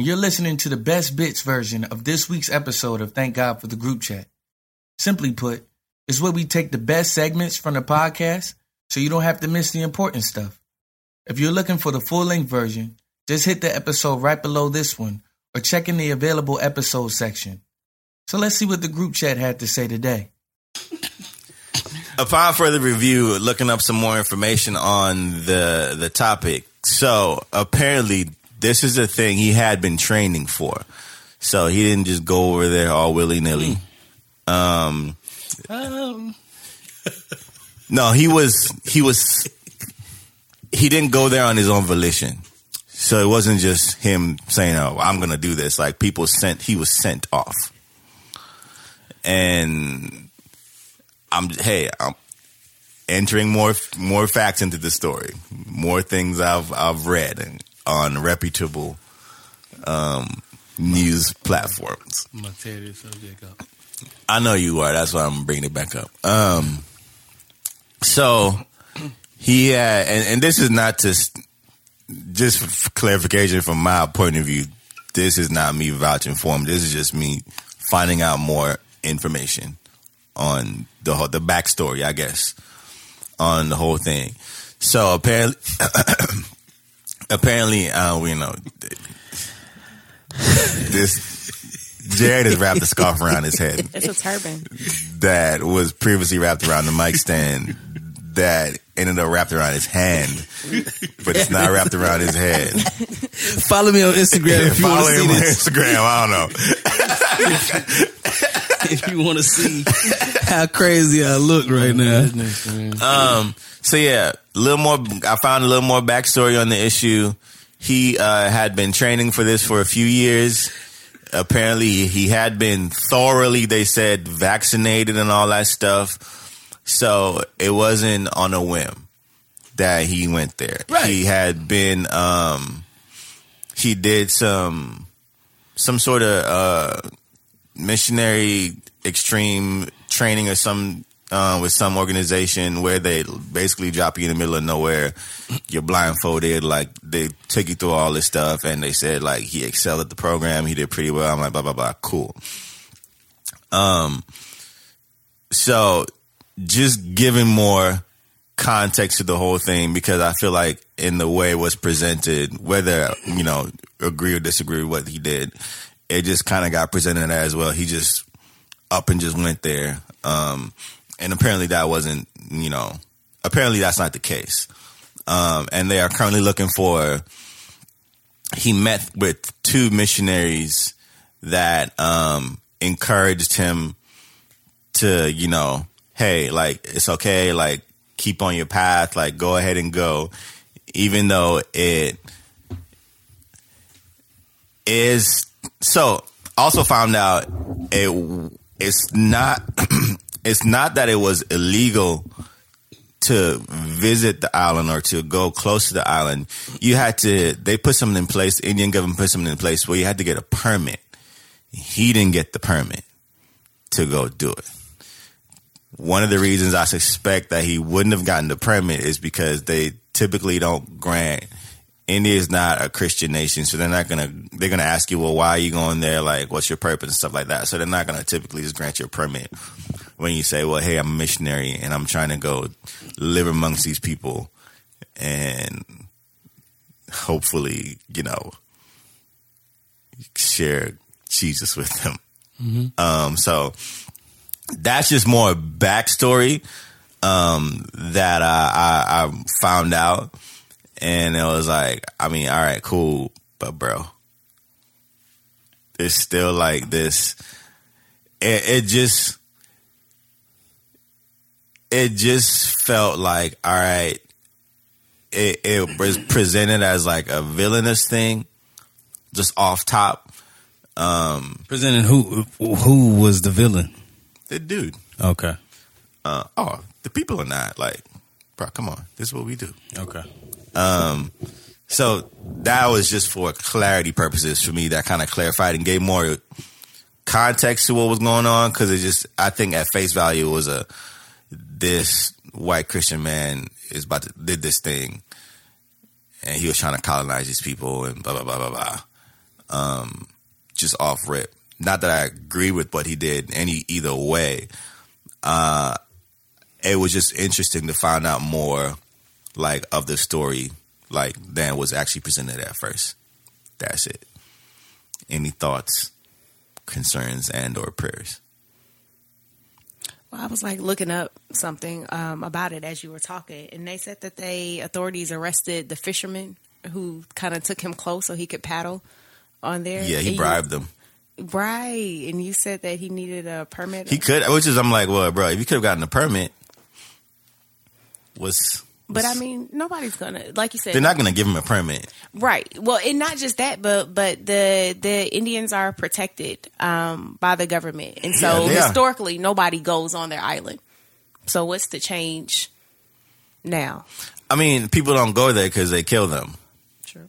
and you're listening to the best bits version of this week's episode of Thank God for the Group Chat. Simply put, it's where we take the best segments from the podcast so you don't have to miss the important stuff. If you're looking for the full length version, just hit the episode right below this one or check in the available episode section. So let's see what the group chat had to say today. Upon further review, looking up some more information on the the topic. So apparently, this is a thing he had been training for. So he didn't just go over there all willy nilly. Um, Um, no, he was he was he didn't go there on his own volition. So it wasn't just him saying, "Oh, I'm going to do this." Like people sent, he was sent off. And I'm hey, I'm entering more more facts into the story, more things I've I've read and on reputable um, news platforms. I'm gonna tear this subject up. I know you are. That's why I'm bringing it back up. Um, so he had, and, and this is not just just for clarification from my point of view. This is not me vouching for him. This is just me finding out more information on the whole, the backstory, I guess, on the whole thing. So apparently, apparently, uh, you know, this Jared has wrapped a scarf around his head It's a turban. that was previously wrapped around the mic stand that ended up wrapped around his hand, but it's not wrapped around his head. Follow me on Instagram if you want to see him on this. Instagram. I don't know. If you want to see how crazy I look right now. Um, so yeah, a little more. I found a little more backstory on the issue. He uh, had been training for this for a few years. Apparently, he had been thoroughly, they said, vaccinated and all that stuff. So it wasn't on a whim that he went there. Right. He had been. Um, he did some some sort of uh, missionary extreme training or some uh, with some organization where they basically drop you in the middle of nowhere. You're blindfolded. Like they take you through all this stuff, and they said like he excelled at the program. He did pretty well. I'm like blah blah blah. Cool. Um. So, just giving more context to the whole thing because I feel like in the way it was presented, whether you know agree or disagree with what he did, it just kind of got presented as well. He just up and just went there, um, and apparently that wasn't you know apparently that's not the case. Um, and they are currently looking for. He met with two missionaries that um, encouraged him to you know hey like it's okay like keep on your path like go ahead and go. Even though it is so also found out it it's not it's not that it was illegal to visit the island or to go close to the island. You had to they put something in place the indian government put something in place where you had to get a permit. He didn't get the permit to go do it one of the reasons I suspect that he wouldn't have gotten the permit is because they typically don't grant. India is not a Christian nation, so they're not gonna. They're gonna ask you, well, why are you going there? Like, what's your purpose and stuff like that. So they're not gonna typically just grant you a permit when you say, well, hey, I'm a missionary and I'm trying to go live amongst these people and hopefully, you know, share Jesus with them. Um, so that's just more backstory um, that I, I, I found out, and it was like, I mean, all right, cool, but bro, it's still like this. It, it just, it just felt like, all right, it, it was presented as like a villainous thing, just off top. Um, Presenting who who was the villain? The dude, Okay. uh, oh, the people are not like, bro. Come on, this is what we do. Okay. So that was just for clarity purposes for me. That kind of clarified and gave more context to what was going on because it just I think at face value it was a this white Christian man is about to did this thing and he was trying to colonize these people and blah blah blah blah blah. Um, just off rip. Not that I agree with what he did any either way. Uh, it was just interesting to find out more like of the story like than was actually presented at first. That's it. Any thoughts, concerns, and or prayers? Well, I was like looking up something um, about it as you were talking, and they said that they authorities arrested the fisherman who kind of took him close so he could paddle on there. Yeah, he you- bribed them. Right? And you said that he needed a permit. He could, which is I'm like, well, bro, if you could have gotten a permit, was but I mean, nobody's gonna like you said. they're not to give him a permit. Right. Well, and not just that, but but the the Indians are protected um, by the government, and so Yeah, they are. historically, nobody goes on their island. So what's the change now? I mean, people don't go there because they kill them. True.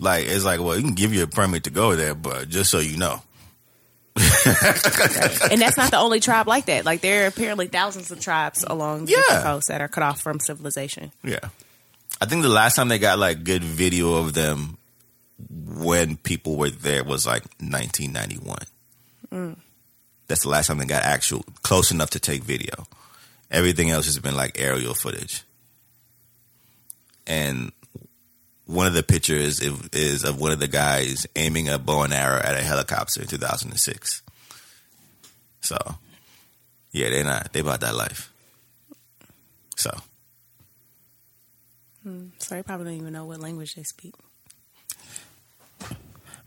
Like it's like, well, you can give you a permit to go there, but just so you know, and that's not the only tribe like that. Like there are apparently thousands of tribes along the Yeah. coast that are cut off from civilization. Yeah. I think the last time they got like good video of them when people were there was like 1991. Mm. That's the last time they got actual close enough to take video. Everything else has been like aerial footage. And one of the pictures is, is of one of the guys aiming a bow and arrow at a helicopter in 2006. So, yeah, they're not. They about that life. So. Hmm, so they probably don't even know what language they speak.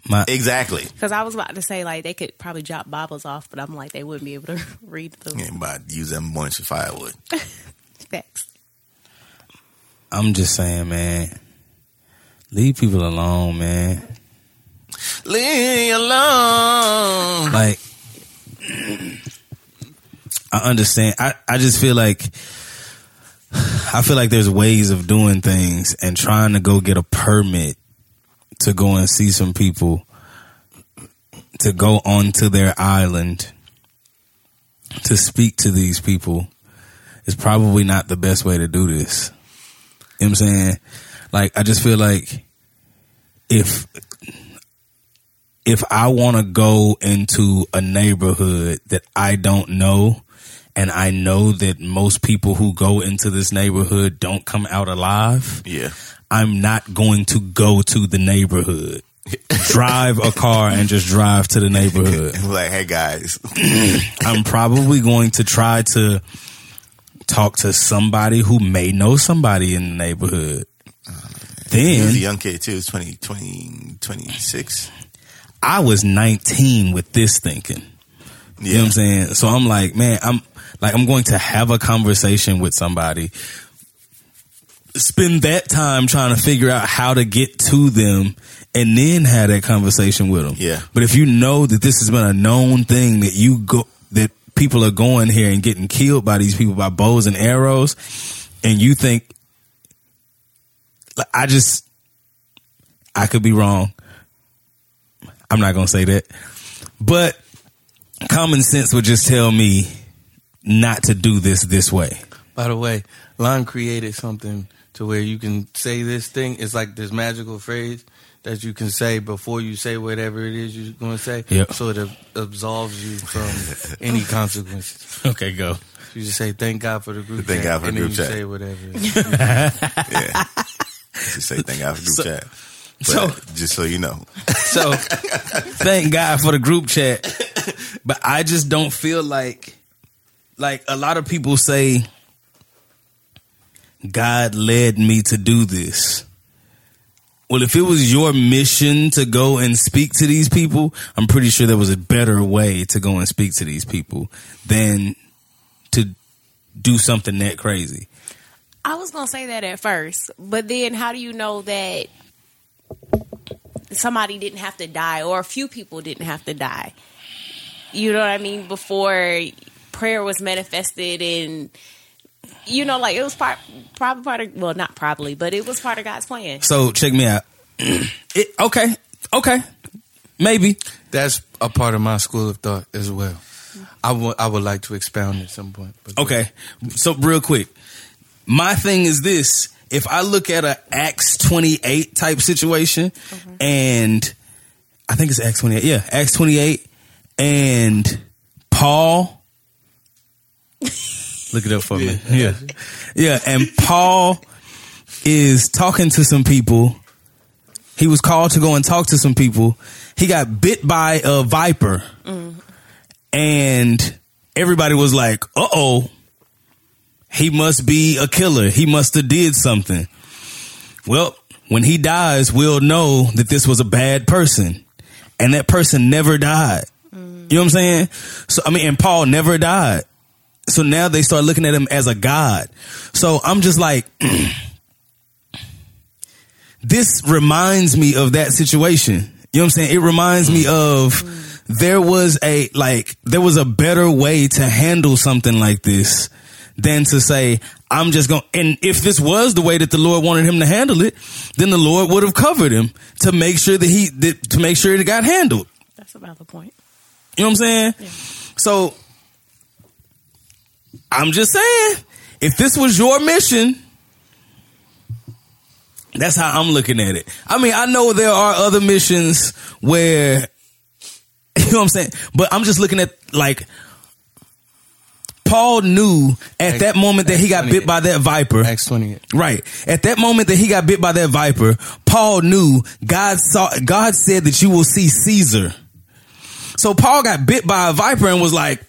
My Exactly. Because I was about to say like they could probably drop Bibles off, but I'm like they wouldn't be able to read them. Yeah, but use them points for firewood. Facts. I'm just saying, man. Leave people alone, man. Leave alone. Like I understand. I, I just feel like I feel like there's ways of doing things and trying to go get a permit to go and see some people to go onto their island to speak to these people is probably not the best way to do this. You know what I'm saying? Like I just feel like if if I want to go into a neighborhood that I don't know and I know that most people who go into this neighborhood don't come out alive, Yeah. I'm not going to go to the neighborhood. drive a car and just drive to the neighborhood. like, hey guys, I'm probably going to try to talk to somebody who may know somebody in the neighborhood. He was a Then young kid too. He's 20, 20, 26. I was 19 with this thinking. You know what I'm saying? So I'm like, man, I'm like, I'm going to have a conversation with somebody, spend that time trying to figure out how to get to them and then have that conversation with them. Yeah. But if you know that this has been a known thing that you go, that people are going here and getting killed by these people by bows and arrows and you think, I just, I could be wrong. I'm not going to say that. But common sense would just tell me not to do this this way. By the way, Lon created something to where you can say this thing. It's like this magical phrase that you can say before you say whatever it is you're going to say. Yep. So it ab- absolves you from any consequences. Okay, go. You just say thank God for the group Thank chat, God for and the then group you chat. say whatever. it is. Yeah. Just say thank God for group chat. But so- just so you know, So thank God for the group chat. But I just don't feel like like a lot of people say God led me to do this. Well, if it was your mission to go and speak to these people, I'm pretty sure there was a better way to go and speak to these people than to do something that crazy. I was gonna say that at first, but then how do you know that somebody didn't have to die or a few people didn't have to die. You know what I mean? Before prayer was manifested and you know, like it was part probably part of well, not probably, but it was part of God's plan. So check me out. it, okay, okay, maybe. That's a part of my school of thought as well. Mm-hmm. I would I would like to expound at some point. But Okay, so real quick, my thing is this: if I look at a Acts twenty eight type situation, and I think it's Acts twenty eight, yeah, Acts twenty eight, and Paul. Look it up for me. Yeah. Yeah. And Paul is talking to some people. He was called to go and talk to some people. He got bit by a viper. And everybody was like, uh oh, he must be a killer. He must have did something. Well, when he dies, we'll know that this was a bad person. And that person never died. You know what I'm saying? So, I mean, and Paul never died. So now they start looking at him as a god. So I'm just like, this reminds me of that situation. You know what I'm saying? It reminds me of there was a, like, there was a better way to handle something like this than to say, I'm just going, and if this was the way that the Lord wanted him to handle it, then the Lord would have covered him to make sure that he, that, to make sure it got handled. That's about the point. You know what I'm saying? So I'm just saying, if this was your mission, that's how I'm looking at it. I mean, I know there are other missions where, you know what I'm saying? But I'm just looking at like, Paul knew at that moment that he got bit by that viper. Acts twenty eight. Right. At that moment that he got bit by that viper, Paul knew God saw, God said that you will see Caesar. So Paul got bit by a viper and was like,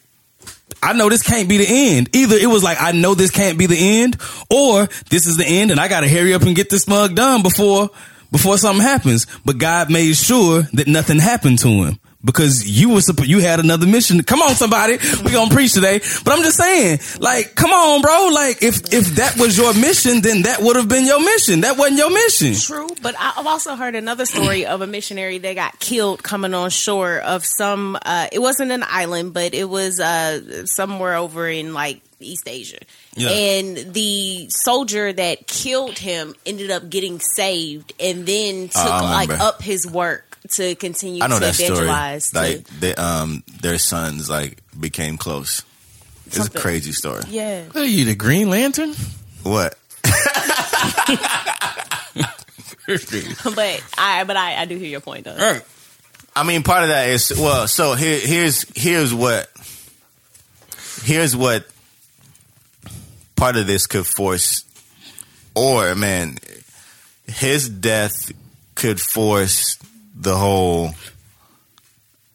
I know this can't be the end. Either it was like, I know this can't be the end, or this is the end and I gotta hurry up and get this mug done before, before something happens. But God made sure that nothing happened to him. Because you were supposed, you had another mission. Come on, somebody, we gonna preach today. But I'm just saying, like, come on, bro. Like, if if that was your mission, then that would have been your mission. That wasn't your mission. True, but I- I've also heard another story of a missionary that got killed coming on shore of some. Uh, it wasn't an island, but it was uh, somewhere over in like East Asia. Yeah. And the soldier that killed him ended up getting saved, and then took Oh, like up his work to continue I know to that story. evangelize. to- Like they, um, their sons like became close. It's Something. a crazy story. yeah, What are you, the Green Lantern? What? but I but I, I do hear your point though. I mean, part of that is well. So here, here's here's what here's what part of this could force, or man, his death could force the whole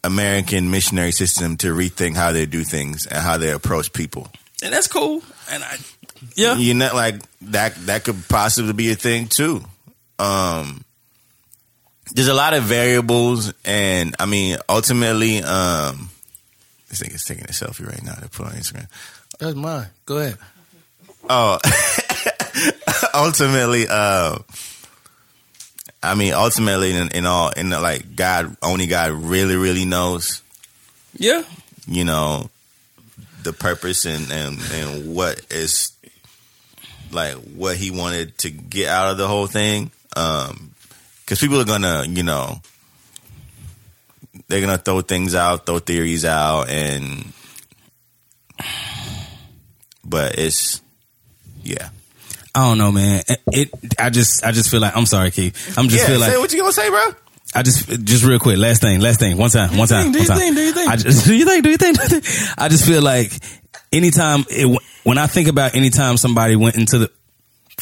American missionary system to rethink how they do things and how they approach people. And that's cool. And I, yeah. You know, like that that could possibly be a thing too. Um there's a lot of variables and I mean ultimately um this thing is taking a selfie right now to put on Instagram. That's mine. Go ahead. Oh ultimately uh I mean ultimately in, in all in the, like God only God really really knows. Yeah. you know the purpose and and and what is like what he wanted to get out of the whole thing. Um because people are gonna you know they're gonna throw things out throw theories out and but it's yeah I don't know, man. It, I just, I just feel like I'm sorry, Keith. I'm just yeah feel like say what you gonna say bro I just, just real quick. Last thing, last thing. One time, one time, do one you time. think, do you think? I just, do you think? Do you think? Do you think? I just feel like anytime it, when I think about anytime somebody went into the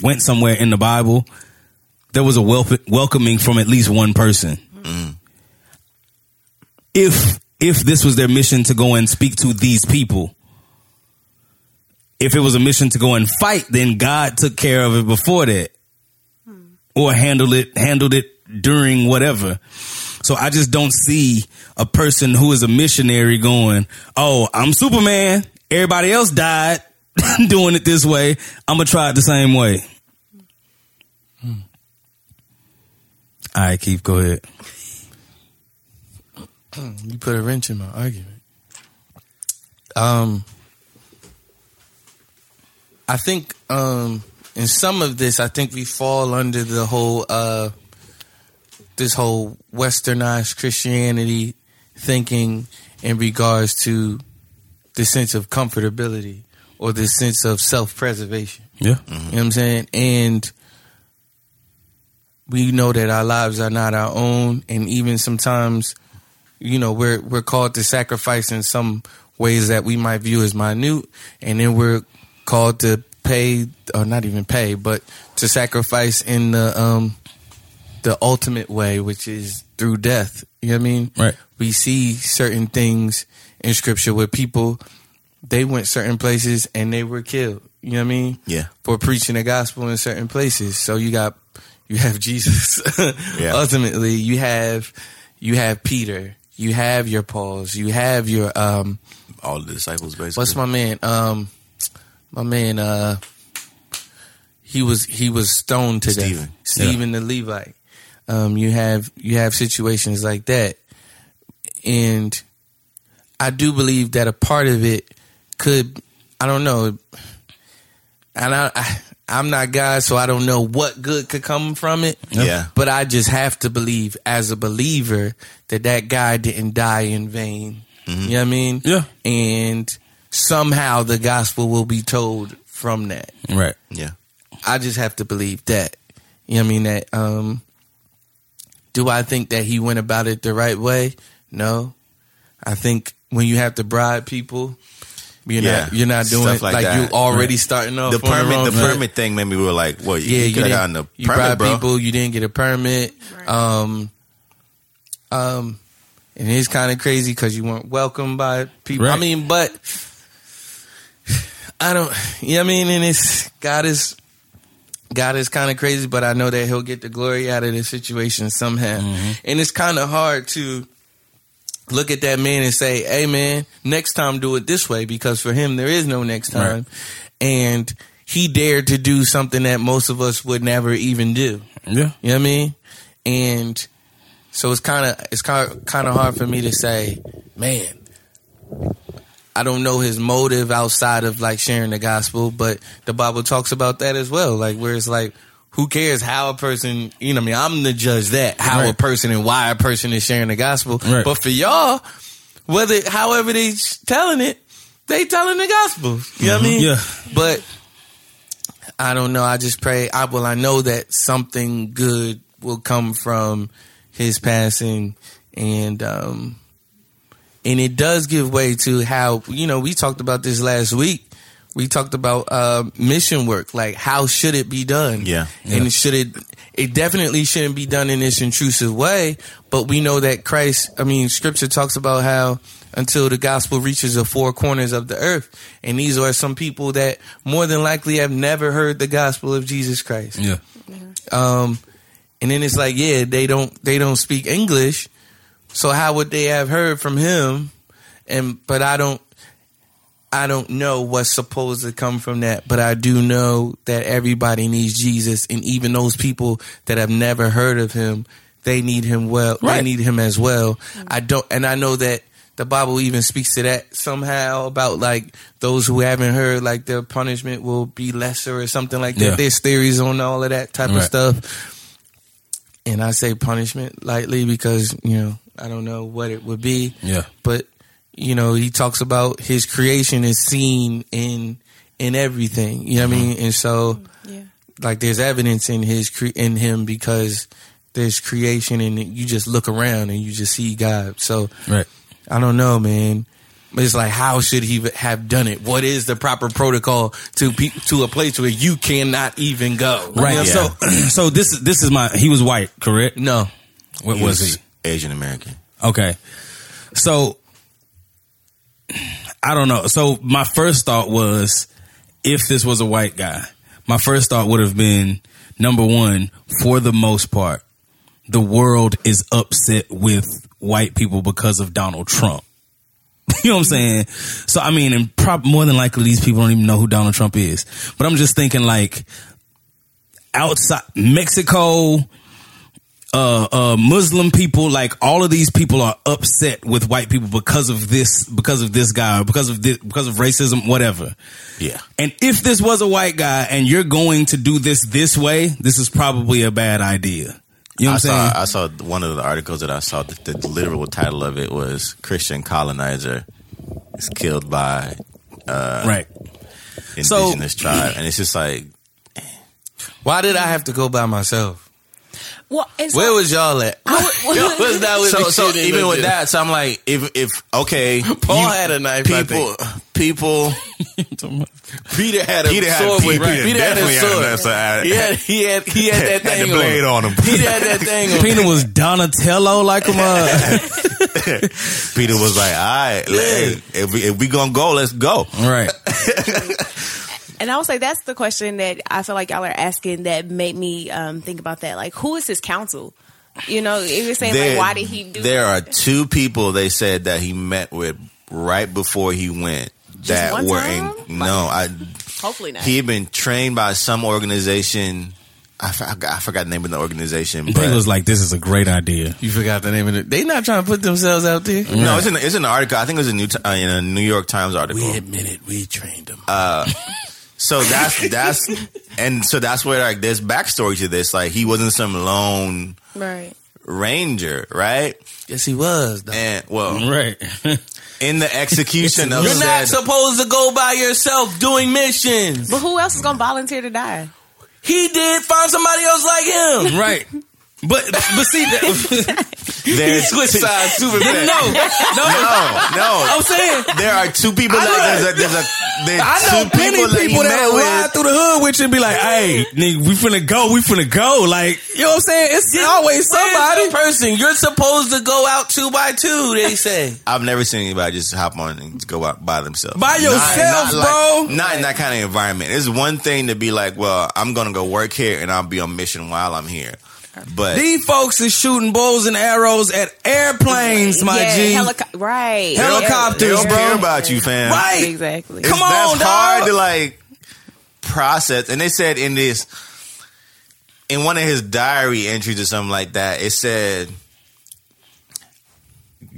went somewhere in the Bible, there was a wel- welcoming from at least one person. Mm-hmm. If if this was their mission to go and speak to these people, if it was a mission to go and fight, then God took care of it before that, hmm. or handled it handled it during whatever. So I just don't see a person who is a missionary going, "Oh, I'm Superman. Everybody else died doing it this way. I'm gonna try it the same way." Hmm. All right, Keith, go ahead. Hmm. You put a wrench in my argument. Um, I think um, in some of this, I think we fall under the whole uh, this whole westernized Christianity thinking in regards to the sense of comfortability or the sense of self preservation. Yeah. You know what I'm saying? And we know that our lives are not our own, and even sometimes, you know, we're we're called to sacrifice in some ways that we might view as minute, and then we're called to pay, or not even pay, but to sacrifice in the um the ultimate way, which is through death. You know what I mean? Right. We see certain things in scripture where people they went certain places and they were killed. You know what I mean? Yeah. For preaching the gospel in certain places. So you got you have Jesus. Yeah. Ultimately, you have you have Peter. You have your Pauls. You have your um All the disciples, basically. what's my man? Um my man uh he was he was stoned to Stephen. death. Stephen the Levite. Um you have you have situations like that. And I do believe that a part of it could I don't know and I, I I'm not God, so I don't know what good could come from it. Yeah. But I just have to believe as a believer that that guy didn't die in vain. You know what I mean? Yeah. And somehow the gospel will be told from that. Right. Yeah. I just have to believe that. You know what I mean? That um do I think that he went about it the right way? No. I think when you have to bribe people, you're Yeah. not you're not doing Stuff like like, that. you already starting off The on permit, wrong the foot. permit thing made me were like, well, Yeah, you, you could have didn't. gotten the you permit, bribe bro. people. You didn't get a permit. Um, um, and it's kind of crazy because you weren't welcomed by people. I mean, but I don't. You know what I mean? And it's God is God is kind of crazy, but I know that He'll get the glory out of the situation somehow. Mm-hmm. And it's kind of hard to look at that man and say, "Hey, man, next time do it this way," because for him there is no next Right. time, and he dared to do something that most of us would never even do. Yeah. You know what I mean? And so it's kind of it's kind of hard for me to say, man. I don't know his motive outside of like sharing the gospel, but the Bible talks about that as well. Like where it's like, who cares how a person, you know, what I mean, I'm the judge that how a person and why a person is sharing the gospel. Right. But for y'all, whether however they telling it, they telling the gospel. You know what I mean? Yeah. But I don't know. I just pray. I well, I know that something good will come from his passing, and um, and it does give way to how you know we talked about this last week. We talked about uh, mission work, like how should it be done? Yeah. and should it? It definitely shouldn't be done in this intrusive way. But we know that Christ. I mean, Scripture talks about how until the gospel reaches the four corners of the earth, and these are some people that more than likely have never heard the gospel of Jesus Christ. Yeah. Um, and then it's like, yeah, they don't they don't speak English, so how would they have heard from him? And but I don't I don't know what's supposed to come from that, but I do know that everybody needs Jesus, and even those people that have never heard of him, they need him well. They need him as well. I don't, and I know that the Bible even speaks to that somehow about like those who haven't heard, like their punishment will be lesser or something like that. Yeah. There's theories on all of that type of stuff. And I say punishment lightly because you know I don't know what it would be Yeah. but you know he talks about his creation is seen in in everything you know what i mean uh-huh. and so Yeah. like there's evidence in his cre- in him because there's creation and you just look around and you just see god so Right. i don't know man But it's like how should he have done it what is the proper protocol to pe- to a place where you cannot even go Right. You know, So, so this is this is my. He was white, correct? no What was he? Asian American. Okay. So I don't know. So my first thought was if this was a white guy, my first thought would have been number one, for the most part, the world is upset with white people because of Donald Trump. You know what I'm saying? So I mean, and prob- more than likely these people don't even know who Donald Trump is. But I'm just thinking like outside Mexico, uh, uh, Muslim people, like all of these people are upset with white people because of this, because of this guy, or because of this, because of racism, whatever. Yeah. And if this was a white guy and you're going to do this this way, this is probably a bad idea. You know I what I'm saying? saw, I saw one of the articles that I saw. The, the literal title of it was "Christian colonizer is killed by uh, right. indigenous tribe," and it's just like Why did I have to go by myself? Well, and so- Where was y'all at? Y'all was not with so. me So even with that, so I'm like, if if okay, Paul you- had a knife. People, people. Peter had a Peter had sword with Peter Peter had a definitely had a sword. knife, so I- he had he had he had that Had thing the blade on him. Peter had that thing on. Pina was Donatello like a mug. Peter was like, "All right, hey, if we if we gonna go, let's go." right. And I would say that's the question that I feel like y'all are asking that made me um, think about that. Like, who is his counsel? You know, if you're saying There- like, why did he do? There are two people they said that he met with right before he went that one were time? in. No, I. Hopefully not. He had been trained by some organization. I forgot, I forgot the name of the organization, He but was like, this is a great idea. You forgot the name of it. They not trying to put themselves out there. no, it's in it's in the article. I think it was a new uh, in a New York Times article. We admitted we trained them. So that's that's and so that's where like there's backstory to this. Like he wasn't some lone right. ranger, right? yes, he was. Though. And well, Right. in the execution of You're not supposed to go by yourself doing missions. But who else is gonna volunteer to die? He did find somebody else like him. right. But but see that there's Switch sides super no no no, no. I'm saying There are two people. I know That, there's a there's a there's I know two plenty people of that he that ride with. through the hood with you and be like, "Hey, nigga, we finna go, we finna go." Like, you know what I'm saying? It's always somebody. The person. You're supposed to go out two by two. They say. I've never seen anybody just hop on and go out by themselves. By yourself, like- bro. Not in that kind of environment. It's one thing to be like, well, I'm gonna go work here and I'll be on mission while I'm here. But These folks is shooting bows and arrows at airplanes, my yeah, G. helico- right. they don't, Helicopters, they don't bro. care about you, fam. right. Exactly. It's- Come on, that's hard to like process. And they said in this, in one of his diary entries or something like that, it said,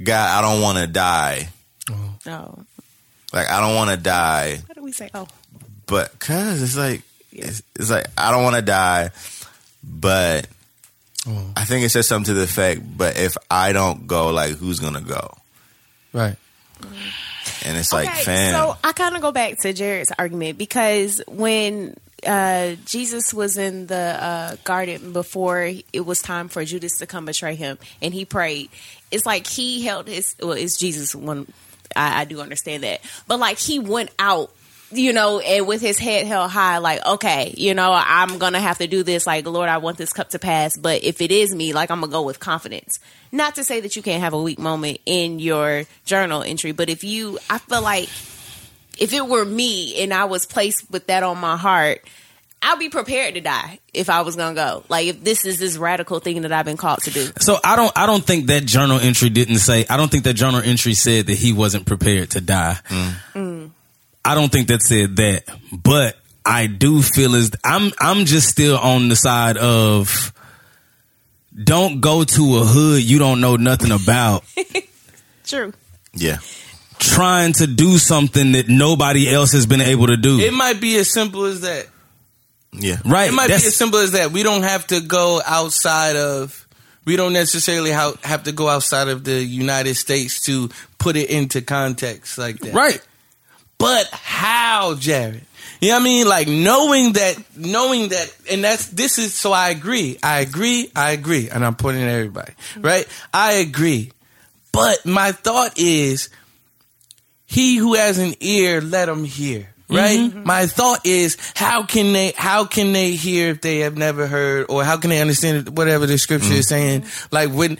"God, I don't want to die. Oh, Like I don't want to die." what do we say? Oh, but cause it's like it's, it's like I don't want to die, but I think it says something to the effect. But if I don't go, like who's gonna go? Right. And it's like, Okay, fam, So I kind of go back to Jared's argument because when uh, Jesus was in the uh, garden before it was time for Judas to come betray him, and he prayed, it's like he held his. Well, it's Jesus. One, I, I do understand that, but like he went out. You know, and with his head held high, like, okay, you know, I'm gonna have to do this. Like, Lord, I want this cup to pass, but if it is me, like, I'm gonna go with confidence. Not to say that you can't have a weak moment in your journal entry, but if you, I feel like if it were me and I was placed with that on my heart, I'd be prepared to die if I was gonna go. Like if this is this radical thing that I've been called to do. So I don't I don't think that journal entry didn't say I don't think that journal entry said that he wasn't prepared to die. Mm. Mm. I don't think that said that. But I do feel as I'm I'm just still on the side of don't go to a hood you don't know nothing about True. yeah, trying to do something that nobody else has been able to do. It might be as simple as that. yeah, right. It might be as simple as that. We don't have to go outside of. We don't necessarily ha- have to go outside of the United States to put it into context like that. right. But how, Jared? You know what I mean? Like knowing that, knowing that, and that's this is. So I agree. I agree. I agree, and I'm pointing at everybody. Mm-hmm. Right? I agree. But my thought is, he who has an ear, let him hear. Mm-hmm. Right? Mm-hmm. My thought is, how can they? How can they hear if they have never heard, or how can they understand whatever the scripture is saying? Like when.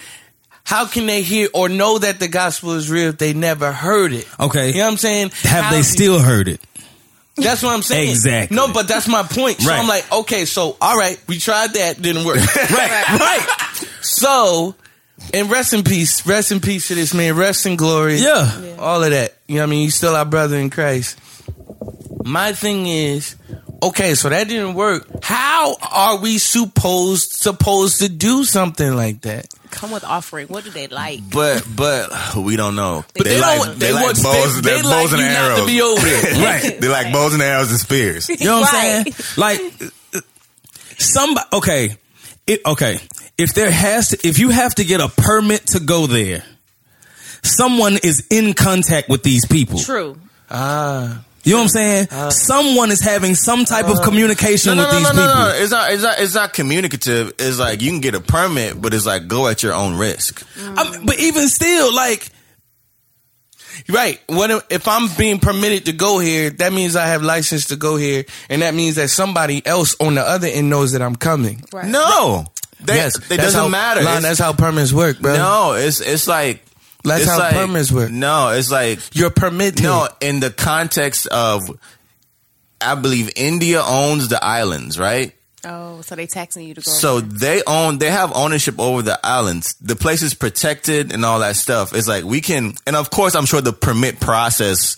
How can they hear or know that the gospel is real if they never heard it? Okay. You know what I'm saying? Have How- they still heard it? That's what I'm saying. Exactly. No, but that's my point. So Right. I'm like, okay, so all right, we tried that, didn't work. right, right. So, and rest in peace, rest in peace to this man, rest in glory. Yeah. All of that. You know what I mean? He's still our brother in Christ. My thing is, Okay, so that didn't work. How are we supposed supposed to do something like that? Come with offering. What do they like? But but we don't know. But they like don't- they like want- bows, they- they, they bows like and not to arrows. be over there. Right. they like bows and arrows and spears. You know what I'm saying? Like somebody okay. It, okay. If there has to if you have to get a permit to go there, someone is in contact with these people. True. Ah, You know what I'm saying? Uh, someone is having some type of uh, communication No, no, with no, these no, no, people. no. It's not. It's not. It's not communicative. It's like you can get a permit, but it's like go at your own risk. Mm. I'm- but even still, like right. What if, if I'm being permitted to go here? That means I have license to go here, and that means that somebody else on the other end knows that I'm coming. Right. No, they, yes, it that's doesn't how, matter. Lon, that's how permits work, bro. no, it's it's like That's it's how like- permits work. No, it's like You're permitted. no in the context of. I believe India owns the islands, right? Oh, so they taxing you to go. So over they own, they have ownership over the islands. The place is protected and all that stuff. It's like we can, and of course, I'm sure the permit process.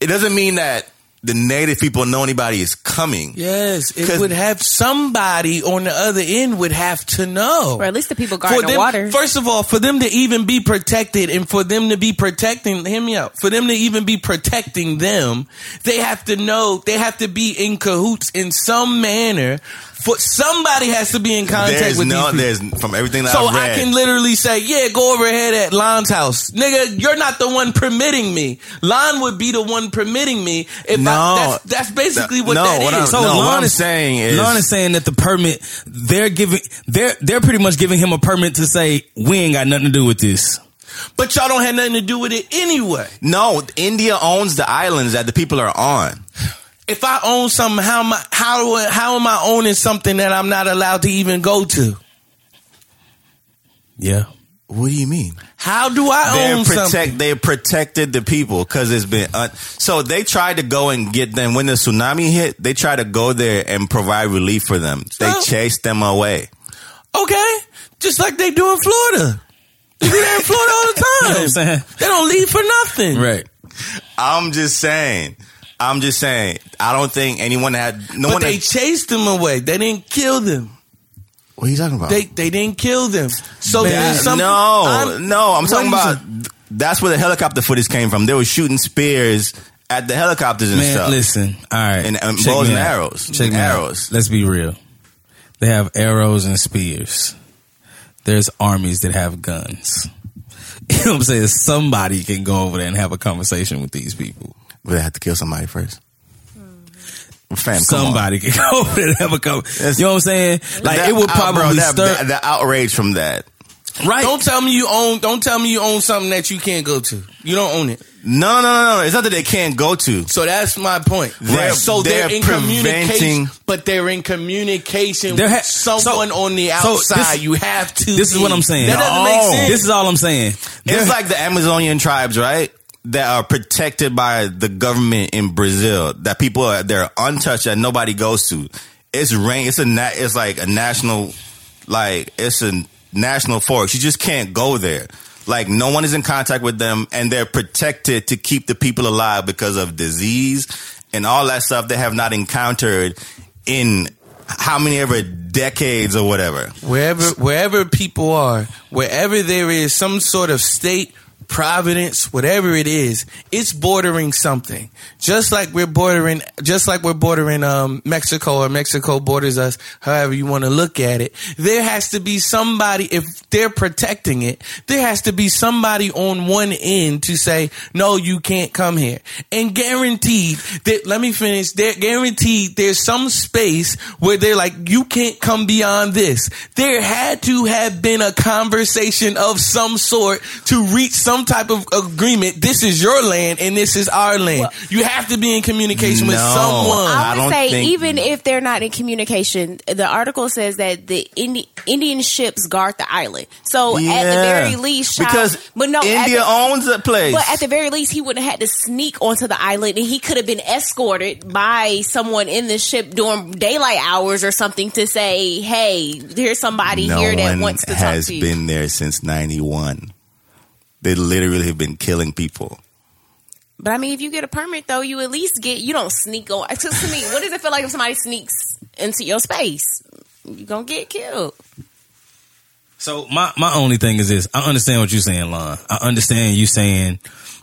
It doesn't mean that the native people know anybody is coming. Yes, it 'Cause- would have somebody on the other end would have to know. or at least the people guarding the water. First of all, for them to even be protected and for them to be protecting, hear me out, for them to even be protecting them, they have to know, they have to be in cahoots in some manner. For somebody has to be in contact There's with no, these people. there's from everything that So I've I can literally say, yeah, go over ahead at Lon's house. Nigga, you're not the one permitting me. Lon would be the one permitting me. If No. I, that's, that's basically what No, that is. what I'm- So No, what Lon I'm is saying is- Lon is saying that the permit they're giving they're they're pretty much giving him a permit to say we ain't got nothing to do with this. but y'all don't have nothing to do with it anyway. no, India owns the islands that the people are on. If I own something, how am I, how, how am I owning something that I'm not allowed to even go to? Yeah. What do you mean? How do I They're own protect. something? They protected the people because it's been. Un- so they tried to go and get them when the tsunami hit. They tried to go there and provide relief for them. They So- chased them away. Okay, just like they do in Florida. They do that in Florida all the time. You know what I'm saying? They don't leave for nothing. Right. I'm just saying. I'm just saying. I don't think anyone had. No But one. they had- chased them away. They didn't kill them. what are you talking about? They they didn't kill them. So That- some, no, I'm- no. I'm talking about. That's where the helicopter footage came from. They were shooting spears at the helicopters and Man, stuff. listen. All right. And- and bows and out. arrows. Check out. Arrows. Let's be real. They have arrows and spears. There's armies that have guns. You know what I'm saying? Somebody can go over there and have a conversation with these people. They had to kill somebody first. Mm-hmm. Fam. Somebody can go over there and have a conversation. That's- You know what I'm saying? Like That- it would bro, probably that, stir. that- the outrage from that. right. Don't tell me you own. Don't tell me you own something that you can't go to. You don't own it. No, no, no, no. It's not that they can't go to. So that's my point. They're- so they're, they're in communication, but they're in communication with ha- someone so- on the so outside. this- you have to. this is what I'm saying. That doesn't No. make sense. This is all I'm saying. It's like the Amazonian tribes, right? That are protected by the government in Brazil. That people are they're untouched. That nobody goes to. It's rain. It's a na- It's like a national. Like it's a national forest. You just can't go there. Like no one is in contact with them, and they're protected to keep the people alive because of disease and all that stuff they have not encountered in how many ever decades or whatever. wherever wherever people are, wherever there is some sort of state providence, whatever it is, it's bordering something. Just like we're bordering, just like we're bordering um, Mexico or Mexico borders us, however you want to look at it. There has to be somebody, if they're protecting it, there has to be somebody on one end to say, no, you can't come here. And guaranteed that, let me finish, they're guaranteed there's some space where they're like, you can't come beyond this. There had to have been a conversation of some sort to reach some type of agreement. This is your land and this is our land. you have to be in communication with someone. I I would don't say think- even if they're not in communication, the article says that the Indi- Indian ships guard the island. So at the very least, child- because but no, India the- owns that place. But at the very least, he wouldn't have had to sneak onto the island, and he could have been escorted by someone in the ship during daylight hours or something to say, "Hey, there's somebody no here that wants to talk has to you." Has been there since 91 they literally have been killing people But I mean, if you get a permit, though, you at least get you don't sneak on. Because to me, what does it feel like if somebody sneaks into your space? You gonna get killed. So my my only thing is this: I understand what you're saying, Lon. I understand you saying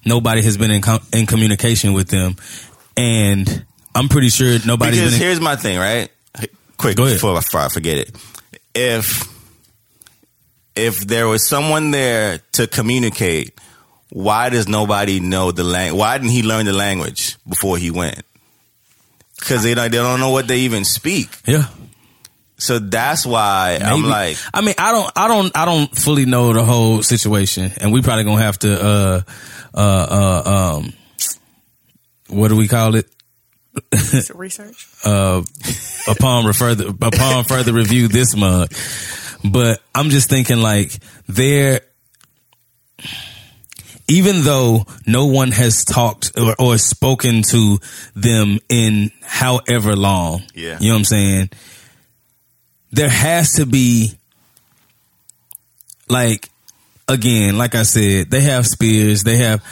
nobody has been in com- in communication with them, and I'm pretty sure nobody's Because been. In- here's my thing, right? Quick, Go ahead. before, before I forget it. If if there was someone there to communicate, why does nobody know the language? Why didn't he learn the language before he went? Because they don't, they don't know what they even speak. yeah, So that's why I'm like, I mean, I don't, I don't, I don't fully know the whole situation, and we probably gonna have to, uh, uh, uh, um, what do we call it? Research. uh, upon further upon further review this mug. But I'm just thinking like there even though no one has talked or, or spoken to them in however long, Yeah. you know what I'm saying? There has to be like again, like I said, they have spears, they have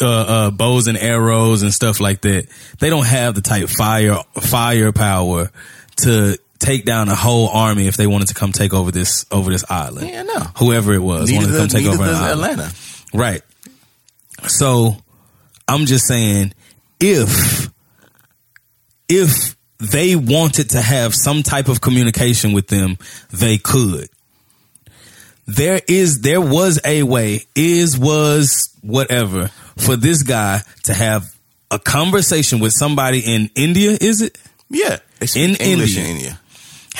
uh, uh, bows and arrows and stuff like that. They don't have the type fire firepower to take down a whole army if they wanted to come take over this over this island. Yeah, no. Whoever it was neither wanted to come does, take over an island. Atlanta. Right. So I'm just saying if if they wanted to have some type of communication with them, they could. There is there was a way, is was whatever, for this guy to have a conversation with somebody in India, is it? Yeah, speak In English India. in India.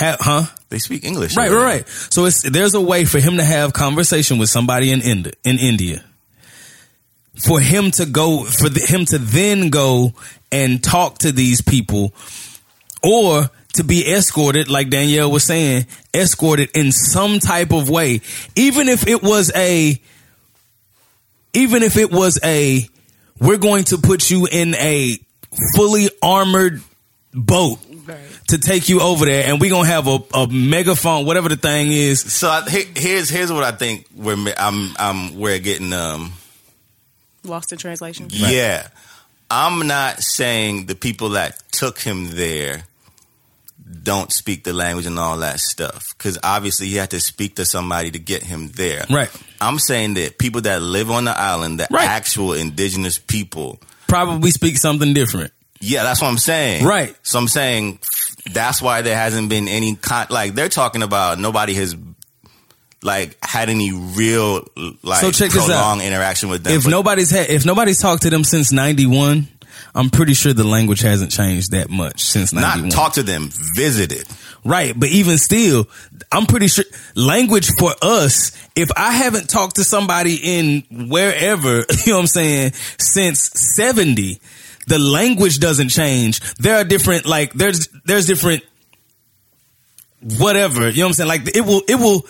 Ha, huh? They speak English. Right, right, right. So it's there's a way for him to have conversation with somebody in India, in India. For him to go, for the, him to then go and talk to these people, or to be escorted, like Danielle was saying, escorted in some type of way, even if it was a, even if it was a, we're going to put you in a fully armored boat to take you over there, and we're gonna have a, a megaphone, whatever the thing is. So I, here's here's what I think we're I'm I'm we're getting um Lost in translation. yeah. I'm not saying the people that took him there don't speak the language and all that stuff because obviously he had to speak to somebody to get him there. Right. I'm saying that people that live on the island, the Right. actual indigenous people, Probably speak something different. yeah, that's what I'm saying. Right. So I'm saying that's why there hasn't been any con- like they're talking about nobody has like had any real like So check this out. prolonged interaction with them. If But nobody's had, if nobody's talked to them since '91, I'm pretty sure the language hasn't changed that much since '91. not talk to them, visit it. Right, but even still, I'm pretty sure language for us, if I haven't talked to somebody in wherever, you know what I'm saying, since 70, the language doesn't change. There are different, like, there's, there's different, whatever, you know what I'm saying? Like, it will, it will,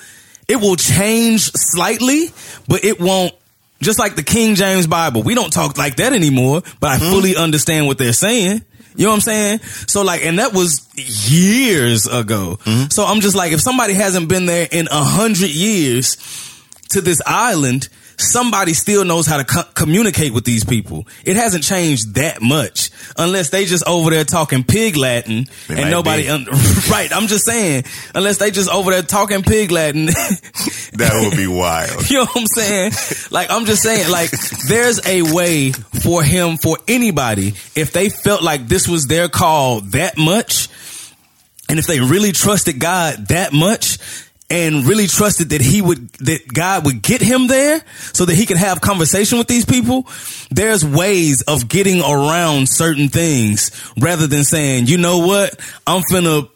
it will change slightly, but it won't, just like the King James Bible, we don't talk like that anymore, but I mm-hmm. fully understand what they're saying. You know what I'm saying? So like, and that was years ago. Mm-hmm. So I'm just like, if somebody hasn't been there in a hundred years to this island, somebody still knows how to co- communicate with these people. It hasn't changed that much unless they just over there talking pig Latin They and nobody, un- right. I'm just saying, unless they just over there talking pig Latin. That would be wild. You know what I'm saying? Like, I'm just saying, like, there's a way for him, for anybody, if they felt like this was their call that much, and if they really trusted God that much, and really trusted that he would, that God would get him there so that he could have conversation with these people, there's ways of getting around certain things rather than saying, you know what, I'm finna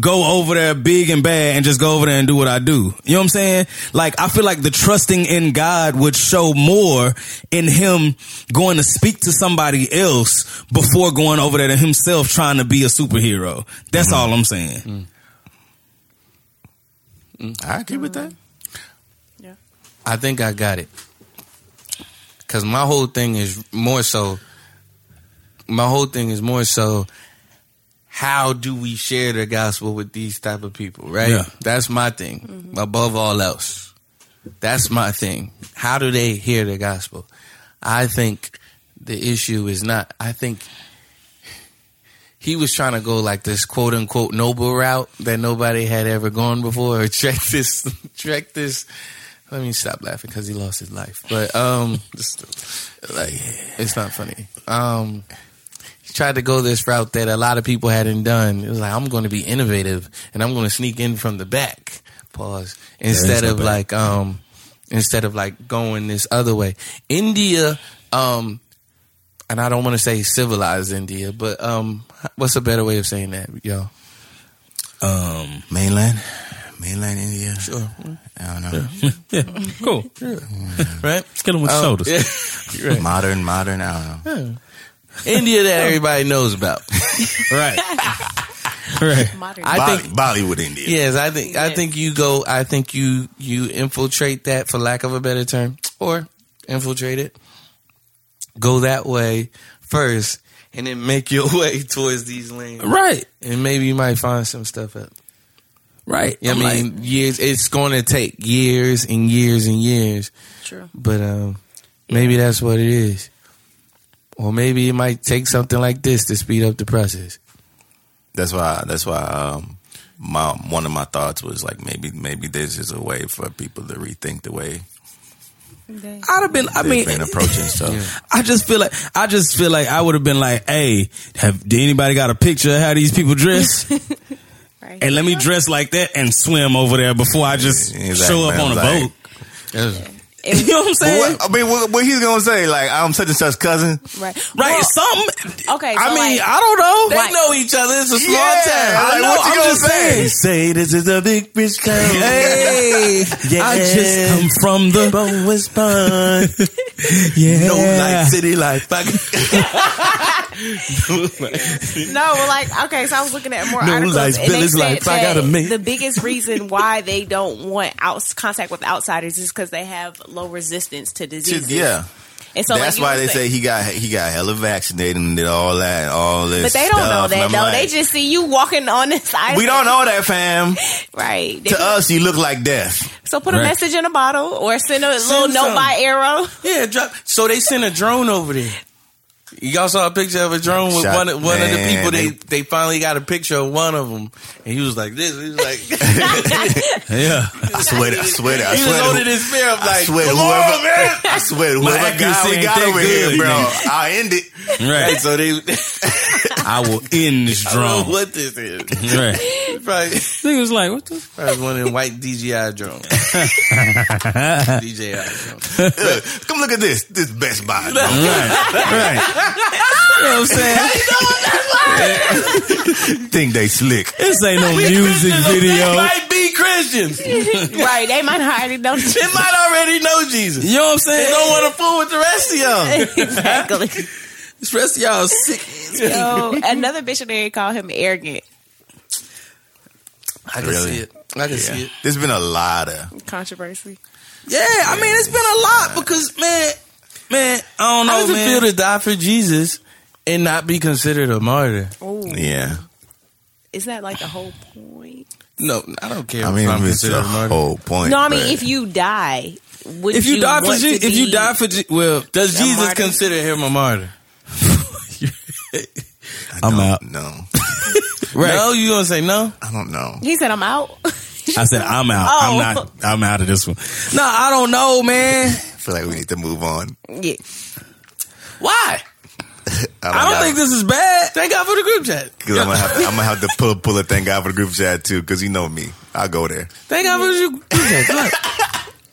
go over there big and bad and just go over there and do what I do. You know what I'm saying? Like, I feel like the trusting in God would show more in him going to speak to somebody else before going over there to himself trying to be a superhero. That's mm-hmm. all I'm saying. Mm. I agree with that. Mm. Yeah. I think I got it. Cause my whole thing is more so. My whole thing is more so. How do we share the gospel with these type of people? Right. Yeah. That's my thing. Mm-hmm. Above all else, that's my thing. How do they hear the gospel? I think the issue is not. I think he was trying to go like this quote unquote noble route that nobody had ever gone before. Or trek this trek this. Let me stop laughing because he lost his life. But um just, like it's not funny. Um he tried to go this route that a lot of people hadn't done. It was like i'm going to be innovative and i'm going to sneak in from the back. Pause. Instead of like um instead of like going this other way. India um and I don't want to say civilized India, but um, what's a better way of saying that, yo? Um, Mainland, mainland India. Sure. I don't know. yeah, cool. Right? Let's get him with Um, shoulders. yeah, right. Modern, modern. I don't know. India that everybody knows about. Right. right. Modern. I Bolly- think Bollywood India. yes, I think I think you go. I think you you infiltrate that, for lack of a better term, or infiltrate it. Go that way first, and then make your way towards these lanes, Right. and maybe you might find some stuff up. Right. I I'm mean, like- years. It's going to take years and years and years. True. But um, maybe that's what it is. Or maybe it might take something like this to speed up the process. That's why. That's why. Um, my one of my thoughts was like maybe maybe this is a way for people to rethink the way I'd have been. I they've mean, been approaching stuff. I just feel like I just feel like I would have been like, "Hey, have did anybody got a picture of how these people dress? Right. and let me dress like that and swim over there before I just Exactly, show up man. on a Like- boat." You know what I'm saying? what, I mean, what, what he's gonna say? Like, I'm such and such cousin. right. Right? Well, something. okay. I mean, like, I don't know. They Right. know each other. It's a small Yeah, town. like, I know. what you I'm gonna just say? saying. Say this is a big fish town. Hey, yeah. I just come from the Bowen Spun. yeah. No life, city life. No, well, like okay, so I was looking at more No articles, lies, and they said life, I gotta make- the biggest reason why they don't want out contact with outsiders is because they have low resistance to diseases. yeah. and so That's like, why they saying- say he got he got hella vaccinated and did all that, all this. But they don't know stuff. And that I'm though. like, they just see you walking on this island. we don't know that, fam. right? They- To us, you look like death. so put a message in a bottle or send a little note something. by arrow. yeah, drop. So they sent a drone over there. Y'all saw a picture of a drone with Shot- one, of- one of the people. They, they- they finally got a picture of one of them, and he was like this. He was like, yeah. I swear, to- I swear, to- I he swear, was to- holding his spear up I like, swear, come whoever, on, man. I swear, My whoever guy accuracy we got over good, here, bro, nigga. I'll end it. Right. So they, I will end this I don't know drone. what this is. Right. Probably, Nigga was like, "What the?" probably one of them white DJI drones. DJI drones. Come look at this. This Best Buy. bro. Right. right. You know what I'm saying? Think they slick. This ain't no music They video. might be Christians. right? They might already know. They might already know Jesus. You know what I'm They saying? don't want to fool with the rest of y'all. exactly. This rest of y'all sick. So another missionary called him arrogant. I can Really? see it. I can see it. There's been a lot of. Controversy. Yeah, I mean, it's been a lot because man, man, I don't know, How does it feel to die for Jesus and not be considered a martyr? Oh, Yeah. is that like the whole point? No, I don't care. I if mean, I'm it's considered the a martyr. whole point. No, I mean but- if you die, would if you, die for Jesus, if you die for Je- well, Does Jesus martyr? consider him a martyr? I I'm out. know. right? No, you gonna say no? I don't know. He said, "I'm out." I said I'm out. Oh. I'm not. Oh. I'm out of this one. No, I don't know, man. I feel like we need to move on. yeah. Why? I don't think this is bad. Thank God for the group chat. because I'm gonna have to, I'm gonna have to pull pull a thank God for the group chat too because you know me. I'll go there. Thank God for the group chat. Look,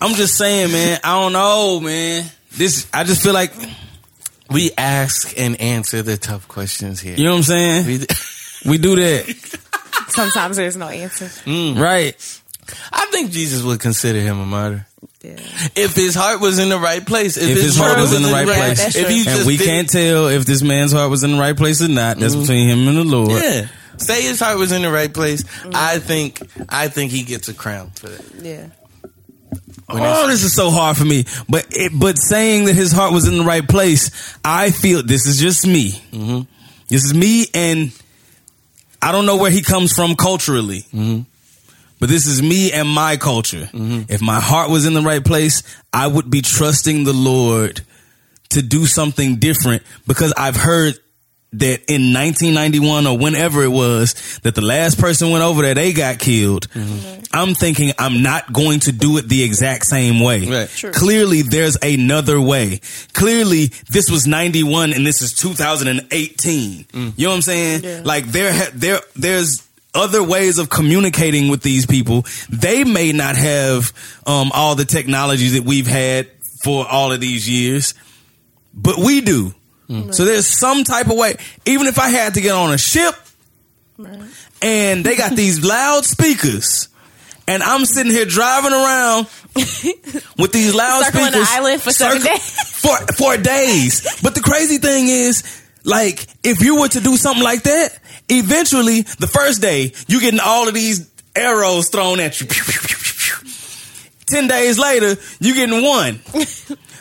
I'm just saying, man. I don't know, man. This, I just feel like, we ask and answer the tough questions here. you know what I'm saying? We- We do that, Sometimes there's no answer. Mm. right? I think Jesus would consider him a martyr Yeah. if his heart was in the right place. If, If his heart was in the right Yeah, place, if true. you and just we didn't- can't tell if this man's heart was in the right place or not. That's mm-hmm. between him and the Lord. Yeah. Say his heart was in the right place. Mm. I think I think he gets a crown for that. Yeah. Oh, this is so hard for me. But it, but saying that his heart was in the right place, I feel this is just me. Mm-hmm. This is me, and I don't know where he comes from culturally. Mm-hmm. But this is me and my culture. If my heart was in the right place, I would be trusting the Lord to do something different because I've heard that in 1991 or whenever it was that the last person went over there, they got killed. I'm thinking I'm not going to do it the exact same way. Right. True. Clearly there's another way. Clearly this was 91 and this is 2018. You know what I'm saying? Yeah. Like there, ha- there, there's other ways of communicating with these people. They may not have um, all the technology that we've had for all of these years, but we do. So there's some type of way. Even if I had to get on a ship and they got these loudspeakers, and I'm sitting here driving around with these loudspeakers, Circling the island for seven days. for for days. But the crazy thing is, like, if you were to do something like that, eventually, the first day, you getting all of these arrows thrown at you. Ten days later, you getting one.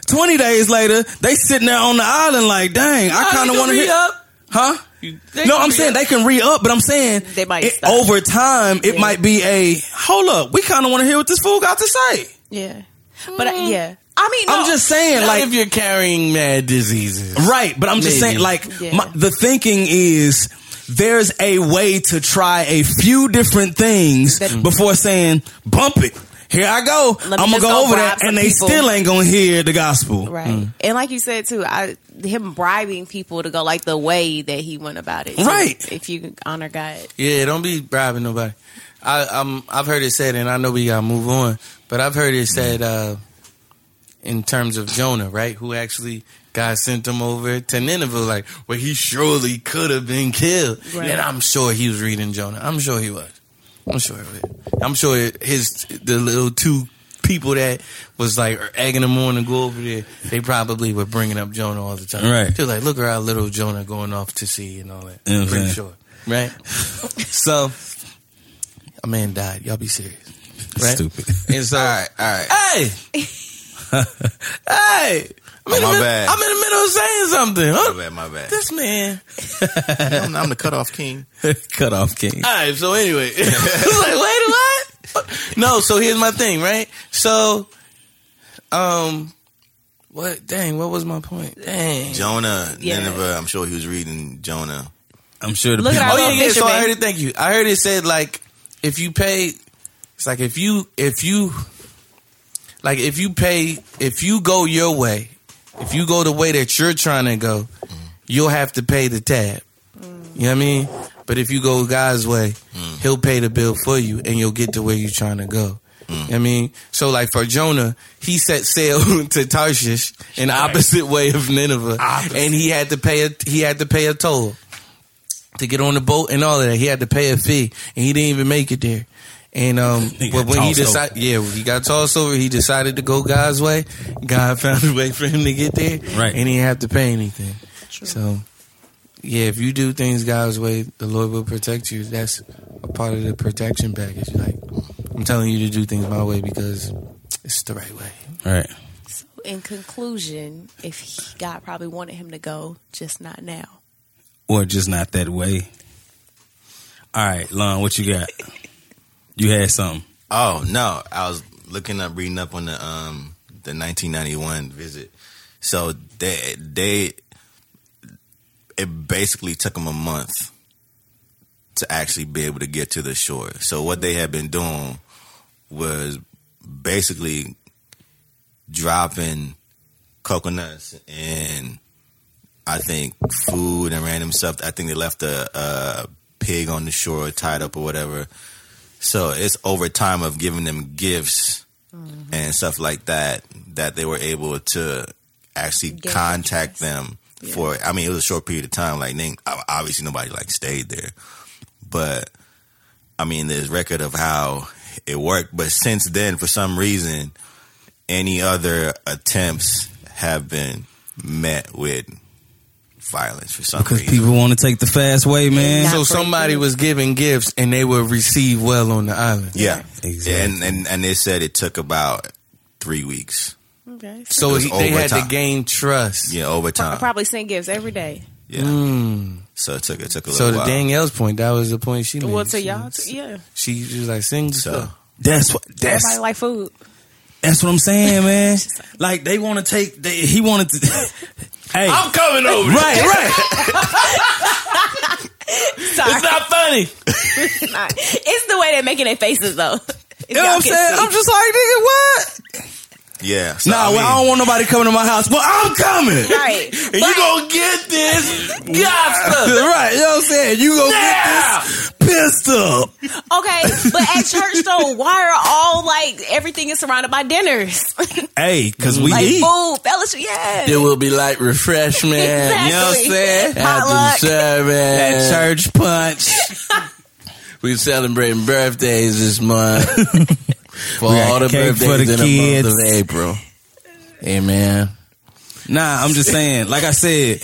Twenty days later, they sitting there on the island like, dang, I kind of want to re hit. up. Huh? They no, I'm saying up. they can re up, but I'm saying They might it- over time it Yeah. might be a hold up. We kind of want to hear what this fool got to say. Yeah. But uh, yeah. I mean, I'm just saying, Not like, if you're carrying mad diseases. right? But I'm just Maybe. saying, like, Yeah. my, the thinking is there's a way to try a few different things That- before saying bump it. Here I go. I'm gonna go go over there, bribe some and they people. still ain't gonna hear the gospel. Right. And like you said too, I him bribing people to go like the way that he went about it. too, Right. If you honor God. Yeah, don't be bribing nobody. I, um, I've heard it said, and I know we gotta move on, but I've heard it said uh, in terms of Jonah, right? Who actually God sent him over to Nineveh, like where he surely could have been killed. Right. And I'm sure he was reading Jonah. I'm sure he was. I'm sure. He was. I'm sure his the little two people that was like egging him on to go over there. They probably were bringing up Jonah all the time. Right. They're like, look at our little Jonah going off to sea and all that. You know I'm Pretty saying? sure. Right. so a man died. Y'all be serious. Right? Stupid. And so, All right, all right. hey, hey, I'm, Oh, in the my mid- bad. I'm in the middle of saying something. Huh? My bad, my bad. This man. I'm, I'm the cutoff king. Cut off king. All right. So anyway, I was like, wait, what? No. So here's my thing, right? So, um, what? Dang, what was my point? Dang. Jonah, Yeah. Nineveh. I'm sure he was reading Jonah. I'm sure the Look at people. our Oh yeah, yeah. So I heard it. Thank you. I heard it said like if you pay, it's like if you if you like if you pay if you go your way, if you go the way that you're trying to go, you'll have to pay the tab. You know what I mean? But if you go God's way, He'll pay the bill for you, and you'll get to where you're trying to go. What I mean, so like for Jonah, he set sail to Tarshish in the opposite way of Nineveh, and he had to pay a he had to pay a toll to get on the boat and all of that. He had to pay a fee, and he didn't even make it there. And um, but when he decided, yeah, he got tossed over. He decided to go God's way. God found a way for him to get there, Right. And he didn't have to pay anything. So, yeah, if you do things God's way, the Lord will protect you. That's a part of the protection package. Like, I'm telling you to do things my way because it's the right way. Right. So in conclusion, if he, God probably wanted him to go, just not now. Or just not that way. All right, Lon, what you got? You had something. Oh no, I was looking up, reading up on the um the 1991 visit. So they they it basically took them a month to actually be able to get to the shore. So what they had been doing was basically dropping coconuts and I think food and random stuff. I think they left a, a pig on the shore tied up or whatever. So it's over time of giving them gifts mm-hmm. and stuff like that that they were able to actually Gain contact them for. I mean, it was a short period of time. Like they, obviously nobody like stayed there, but I mean, there's record of how it worked. But since then, for some reason, any other attempts have been met with violence for some Because reason. people want to take the fast way, man. Not so somebody you. was giving gifts and they were received well on the island. yeah, Exactly. and, and and they said it took about three weeks. Okay. So It was he, they had to gain trust. Yeah, over time. Probably send gifts every day. Yeah. Mm. So it took it took a So little to while. Danielle's point, that was the point she made. Well, to She- y'all, too, yeah. She, she was like, sing So stuff. That's what. That's Everybody like food. That's what I'm saying, man. Like they want to take. They, he wanted to. Hey, I'm coming over. right, right. Sorry. It's not funny. Sorry. It's the way they're making their faces though. You know what I'm saying? see. I'm just like, nigga, what? Yeah. So, Nah, I well, I don't want nobody coming to my house, but I'm coming. right. And you gonna get this gospel. right, you know what I'm saying? You gonna Yeah. get this pissed up. Okay, but at church though, why are all like everything is surrounded by dinners? Hey, cause we like eat. food, fellowship, yeah. There will be like refreshment. Exactly. You know what I'm saying? Potluck. After the service. That church punch. We celebrating birthdays this month. For We got all the cake birthdays for the in the kids. month of April. Amen. Nah, I'm just saying, like I said,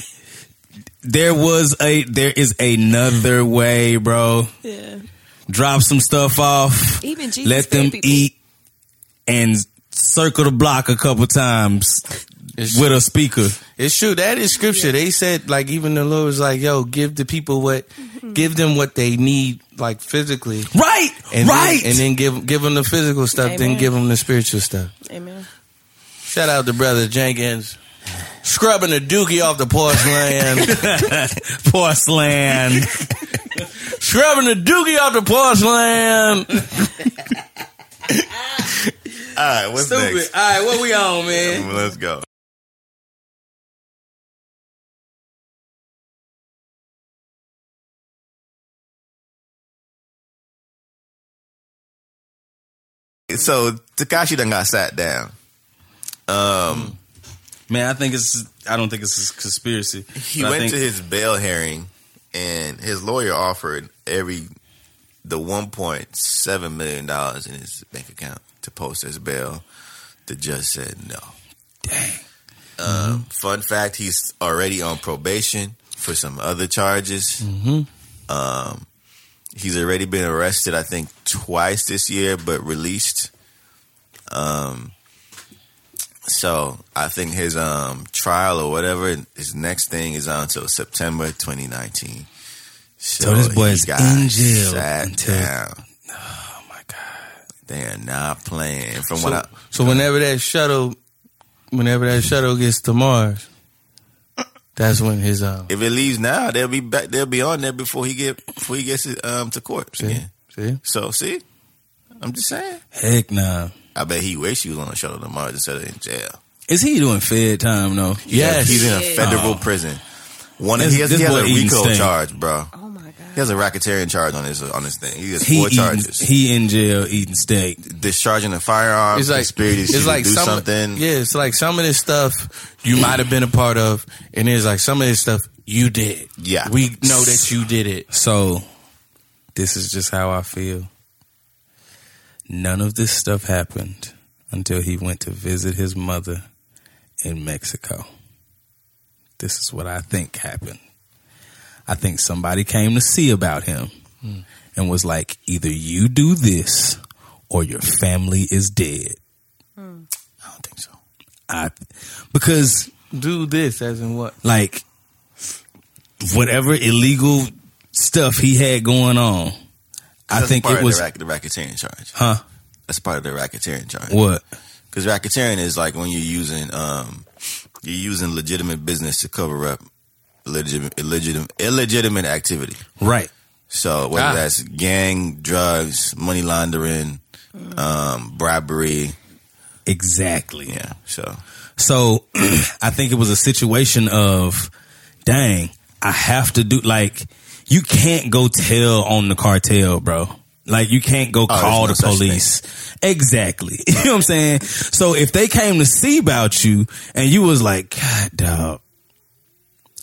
there was a there is another way, bro. Yeah. Drop some stuff off. Even Jesus let them people. eat and circle the block a couple times It's- with a speaker. It's true. That is scripture. They said like even the Lord was like, "Yo, give the people what, mm-hmm. give them what they need, like physically, Right, and right. then, and then give give them the physical stuff, then give them the spiritual stuff." Amen. Shout out to brother Jenkins, scrubbing the dookie off the porcelain, Porcelain. scrubbing the dookie off the porcelain. all right, what's Stupid. next? All right, what we on, man? Let's go. So Tekashi done got sat down. Um, Man, I think it's. I don't think it's a conspiracy. he went think- to his bail hearing, and his lawyer offered every the one point seven million dollars in his bank account to post his bail. The judge said no. Dang. Um, Fun fact: he's already on probation for some other charges. Um, he's already been arrested, I think, twice this year, but released. Um, so I think his um trial or whatever his next thing is on until September 2019. So this boy is in jail sat until- down. Oh my god. They are not playing. From So, what I so whenever that shuttle, whenever that shuttle gets to Mars, that's when his um. if it leaves now, they'll be back. They'll be on there before he get before he gets it, um to court again. See, So see, I'm just saying. Heck nah. I bet he wish he was on a shuttle to Mars instead of in jail. Is he doing Fed time though? Yes. he's in a federal Oh. prison. One This- he has, this he has a eating RICO stink. charge, bro. Oh my god, He has a racketeering charge on his on his thing. He has He four eating, charges: he in jail eating steak. discharging a firearm, it's like conspiracy it's like do some, something. Yeah, it's like some of this stuff you might have been a part of, and it's like some of this stuff you did. Yeah. we know that you did it. So this is just how I feel. None of this stuff happened until he went to visit his mother in Mexico. This is what I think happened. I think somebody came to see about him hmm. and was like, either you do this or your family is dead. Hmm. I don't think so. I, because Do this as in what? like whatever illegal stuff he had going on, I think part it of was, the, rack, the racketeering charge. huh? That's part of the racketeering charge. What? Because racketeering is like when you're using um, you're using legitimate business to cover up illegitimate illegitimate, illegitimate activity. Right. So whether Ah. that's gang, drugs, money laundering, um, bribery, Exactly. yeah. So So I think it was a situation of, dang, I have to do like you can't go tell on the cartel, bro. Like you can't go oh, there's call no the police. Exactly. You know what I'm saying? So if they came to see about you and you was like, God dog,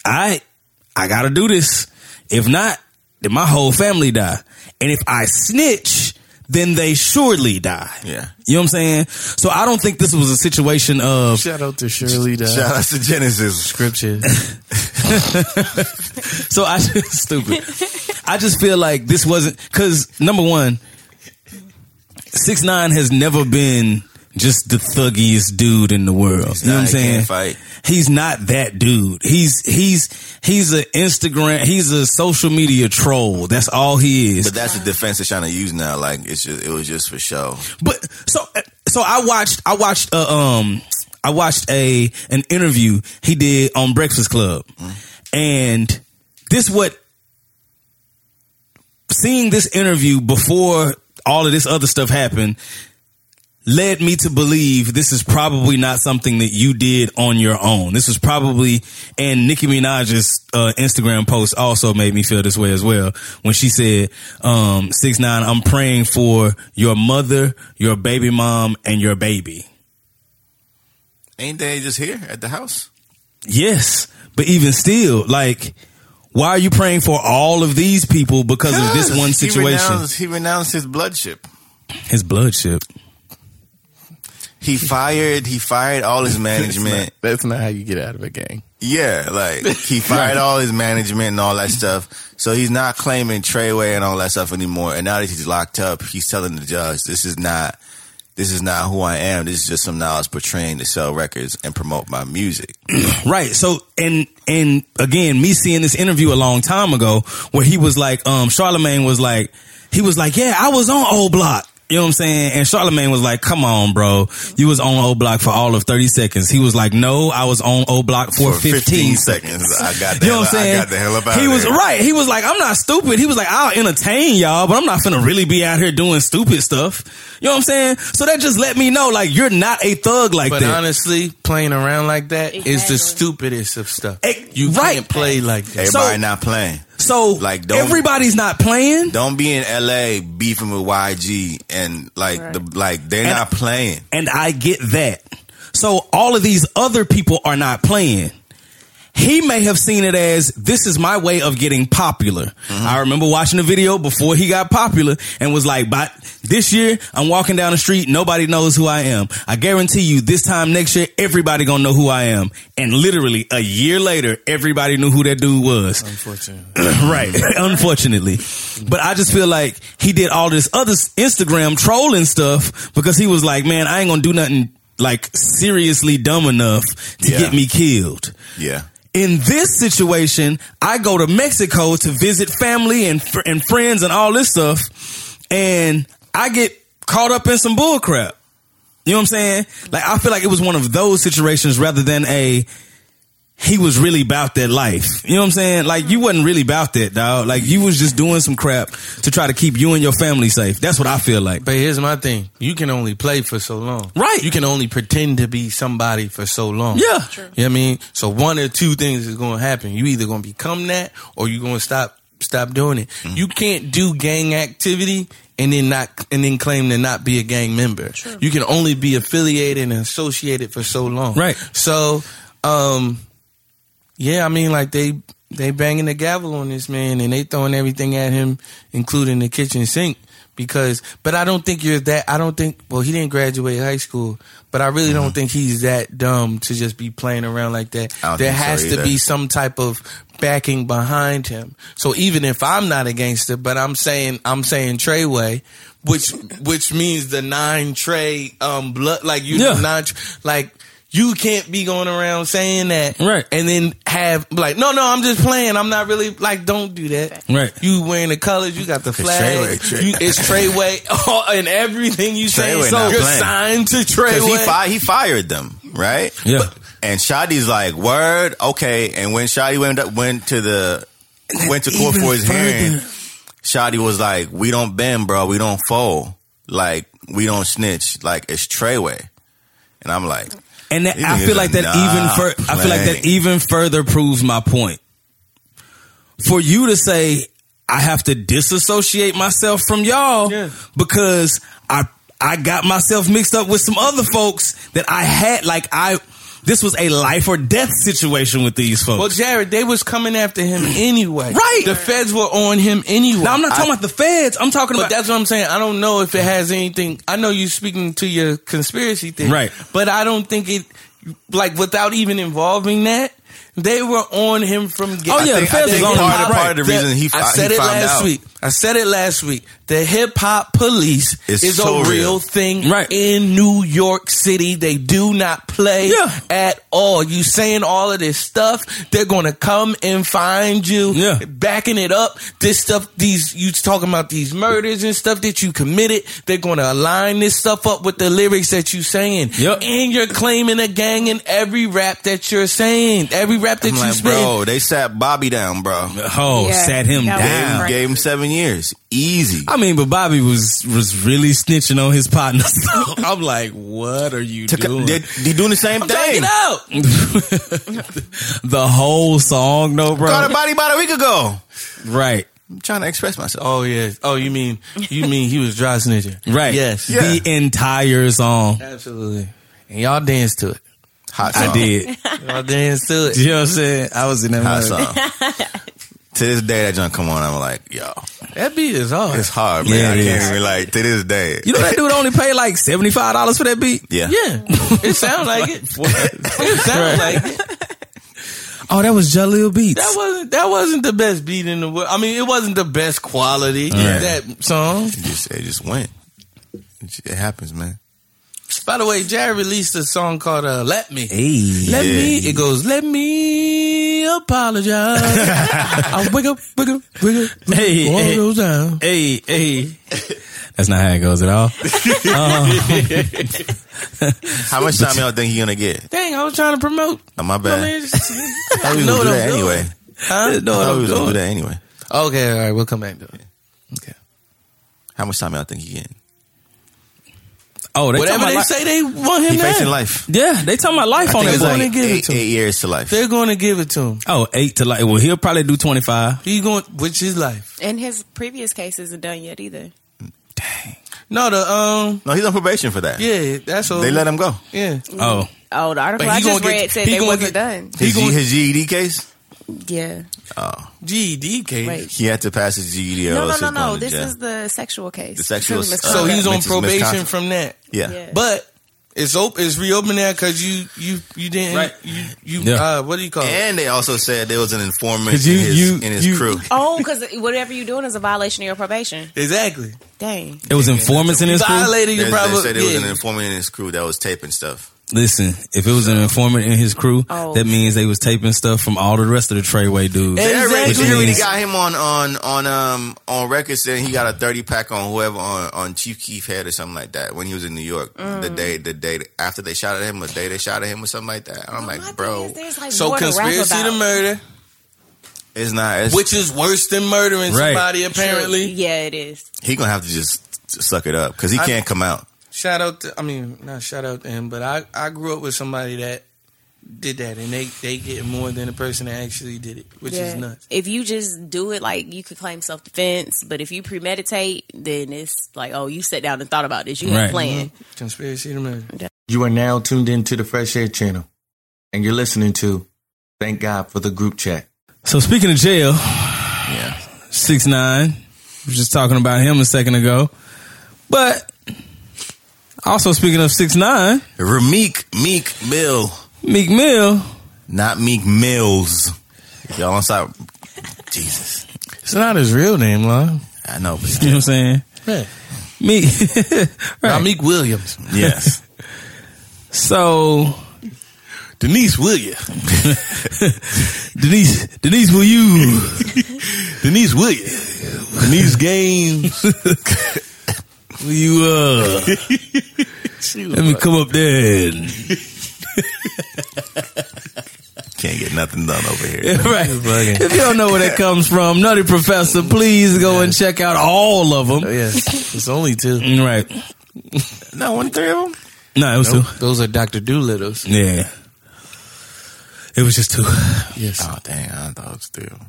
I I gotta do this. If not, then my whole family die. And if I snitch, then they surely die. yeah. You know what I'm saying? So I don't think this was a situation of Shout out to Shirley. Dad. Shout out to Genesis. Scriptures. So I just stupid. I just feel like this wasn't because number one, six nine has never been just the thuggiest dude in the world. you know what I'm saying? fight. He's not that dude. He's he's he's an Instagram. He's a social media troll. That's all he is. But that's the defense they're trying to use now. Like it's just it was just for show. But so so I watched I watched uh, um I watched a an interview he did on Breakfast Club, and this what seeing this interview before all of this other stuff happened led me to believe this is probably not something that you did on your own. This was probably, and Nicki Minaj's uh, Instagram post also made me feel this way as well when she said, um, six nine, I'm praying for your mother, your baby mom, and your baby. Ain't they just here at the house? Yes, but even still, like, why are you praying for all of these people because of this one He situation? renounced, he renounced his bloodship. His bloodship. He fired. He fired all his management. That's not how you get out of a gang. Yeah, like he fired all his management and all that stuff. So he's not claiming Treyway and all that stuff anymore. And now that he's locked up, he's telling the judge, "This is not, this is not who I am. This is just some I was portraying to sell records and promote my music." Right. So and and again, me seeing this interview a long time ago where he was like, um, Charlemagne was like, he was like, yeah, I was on old block. You know what I'm saying? And Charlemagne was like, come on, bro. You was on old block for all of 30 seconds. He was like, no, I was on old block for, 15, seconds. I got the You know what I'm saying? I got the hell up out he of was there. right. He was like, I'm not stupid. He was like, I'll entertain y'all, but I'm not finna really be out here doing stupid stuff. You know what I'm saying? So that just let me know, like, you're not a thug like But that. honestly, playing around like that is the stupidest of stuff. Eh, You right. can't play like that. Everybody So- not playing. So Like, don't- everybody's not playing. Don't be in LA beefing with YG and like the like they're And- not playing. And I get that. So all of these other people are not playing. He may have seen it as this is my way of getting popular. Mm-hmm. I remember watching a video before he got popular and was like, but this year I'm walking down the street, nobody knows who I am. I guarantee you this time next year, everybody gonna know who I am. And literally a year later, everybody knew who that dude was. Unfortunately. right. Unfortunately. But I just feel like he did all this other Instagram trolling stuff because he was like, man, I ain't gonna do nothing like seriously dumb enough to Yeah. get me killed. Yeah. In this situation, I go to Mexico to visit family and fr- and friends and all this stuff, and I get caught up in some bull crap. You know what I'm saying? Like I feel like it was one of those situations rather than a he was really about that life. You know what I'm saying? Like you wasn't really about that, dog. Like you was just doing some crap to try to keep you and your family safe. That's what I feel like. But here's my thing: you can only play for so long, Right. You can only pretend to be somebody for so long. Yeah. You know what I mean? So one or two things is going to happen. You either going to become that, or you going to stop stop doing it. Mm-hmm. You can't do gang activity and then not and then claim to not be a gang member. You can only be affiliated and associated for so long. Right. So, um, yeah, I mean, like they they banging the gavel on this man and they throwing everything at him, including the kitchen sink. Because, but I don't think you're that. I don't think. Well, he didn't graduate high school, but I really don't think he's that dumb to just be playing around like that. There think so has to be some type of backing behind him. So even if I'm not a gangster, but I'm saying I'm saying Treyway, which which means the nine Trey um blood like you Yeah. nine like you can't be going around saying that Right. and then have like no no I'm just playing I'm not really like don't do that Right. you wearing the colors you got the flag Treyway, Trey- you, it's Treyway and everything you say so not you're playing. signed to Because he, Treyway fi- he fired them, right? Yeah. And Shotti's like, word, okay. And when Shotti went up, went to the went to court for his further- hearing, Shotti was like, we don't bend, bro. We don't fold. Like we don't snitch. Like it's Treyway. And I'm like, And that, I feel like that even fur- I feel like that even further proves my point. For you to say I have to disassociate myself from y'all Yeah. because I I got myself mixed up with some other folks that I had like I this was a life or death situation with these folks. well Jared they was coming after him anyway Right. the feds were on him anyway now I'm not talking about the feds. I'm talking But about that's what I'm saying. I don't know if it has anything. I know you're speaking to your conspiracy thing, Right. But I don't think it, like, without even involving that, They were on him from. Get- Oh, yeah, I the think was on him. part, of, part of the reason he, I said he it last out. week. I said it last week. The hip hop police It's is so a real real. thing Right. in New York City. They do not play Yeah. at all. You saying all of this stuff, they're gonna come and find you. Yeah. Backing it up. This stuff, these you talking about these murders and stuff that you committed. They're gonna align this stuff up with the lyrics that you saying. Yep. And you're claiming a gang in every rap that you're saying. Every rap that I'm you like, spit. bro, they sat Bobby down, bro. Oh, Yeah, sat him that Gave, down. right. gave him seven years, easy. I mean, but Bobby was was really snitching on his partner. So I'm like, what are you To co- doing? they, they doing the same Take thing. it out. the whole song, no, bro. Got a body about a week ago. Right, I'm trying to express myself. Oh yeah. Oh, you mean you mean he was dry snitching? right. Yes. the entire song. Absolutely. And y'all danced to it. Hot song. I did. Y'all danced to it. You know what I'm saying? I was in that. Hot mode. song. to this day, that junk come on. I'm like, yo, That beat is hard. it's hard, man. Yeah, I can't is. even like to this day. You know that dude only paid like seventy five dollars for that beat. yeah. yeah. It sounds like it. It sounds like it. Oh, that was Jahlil Beats. That wasn't that wasn't the best beat in the world. I mean, it wasn't the best quality that song. It just, it just went. It, it happens, man. By the way, Jared released a song called uh, "Let Me." hey, Let Yeah. me. It goes. Let me apologize. I wake up, wake up, wake up. Hey, all hey. goes down. hey, hey. That's not how it goes at all. How much time y'all think he gonna get? Dang, I was trying to promote. Oh, my I bad. mean, just- I was know gonna what do I'm that doing. anyway. Huh? I Know we I'm was gonna do doing. that anyway. Okay, all right, we'll come back to it. Okay. How much time y'all think he getting? Oh, they Whatever they li- say, they want him He facing now. life. Yeah, they talking about life I on think that it's gonna boy. like give it eight, to him. eight years to life. They're going to give it to him. Oh, eight to life. Well, he'll probably do twenty five. He's going, which is life. And his previous case isn't done yet either. Dang. No, the um, No, he's on probation for that. yeah, that's all. They let him go. Yeah, Oh, Oh, the article But I just gonna read get- said he they wasn't get- done. G, gonna- his GED case. Yeah. Oh, GED case. Wait. he had to pass his GED. No, no, no, no. This jail. is the sexual case. The sexual- Sexual So he's on probation from that. yeah. Yeah. But it's open. It's reopened now because you you you didn't Right. you you Yeah. uh what do you call it? And they also said there was an informant you- in his, you- in his you- crew. Oh, because whatever you're doing is a violation of your probation. Exactly. Dang. it was informants in his crew. Violated your They, they probably. said there was an informant in his crew that was taping stuff. Listen, if it was an informant in his crew, Oh. that means they was taping stuff from all the rest of the Treyway dudes. Hey, They already, Exactly. they already got him on on on um on record saying he got a thirty pack on whoever on on Chief Keef head or something like that when he was in New York the day the day after they shot at him the day they shot at him or something like that. I'm My like, bro, is like, So more to conspiracy to murder, it's not. It's, which is worse than murdering Right. somebody. Apparently. Yeah, it is. he gonna have to just suck it up because he I- can't come out. Shout out to I mean not shout out to him, but I I grew up with somebody that did that and they they get more than the person that actually did it, which Yeah. is nuts. If you just do it, like you could claim self defense, but if you premeditate, then it's like, oh, you sat down and thought about this. You had Right. a plan. Mm-hmm. Conspiracy to murder. You are now tuned into the Fresh Air channel, and you're listening to Thank God for the Group Chat. So speaking of jail, Yeah, six nine, we were just talking about him a second ago, but also speaking of six nine, Rihmeek Meek Mill, Meek Mill. not Meek Mills. Y'all on side? Jesus, It's not his real name, Lon. I know. But You know what I'm saying? Yeah. Meek. right. Meek Williams. yes, So Denise Williams. Denise, Denise, will you? Denise Williams. Denise Gaines. Will you? Uh, let me come up there. And, can't get nothing done over here. right. If you don't know where that comes from, Nutty Professor, please go and check out all of them. Oh, yes. It's only two. Right. No, one three of them. No, it was Nope. two. Those are Dr. Dolittle's. Yeah. It was just two. Yes. Oh dang, I thought it was three of them.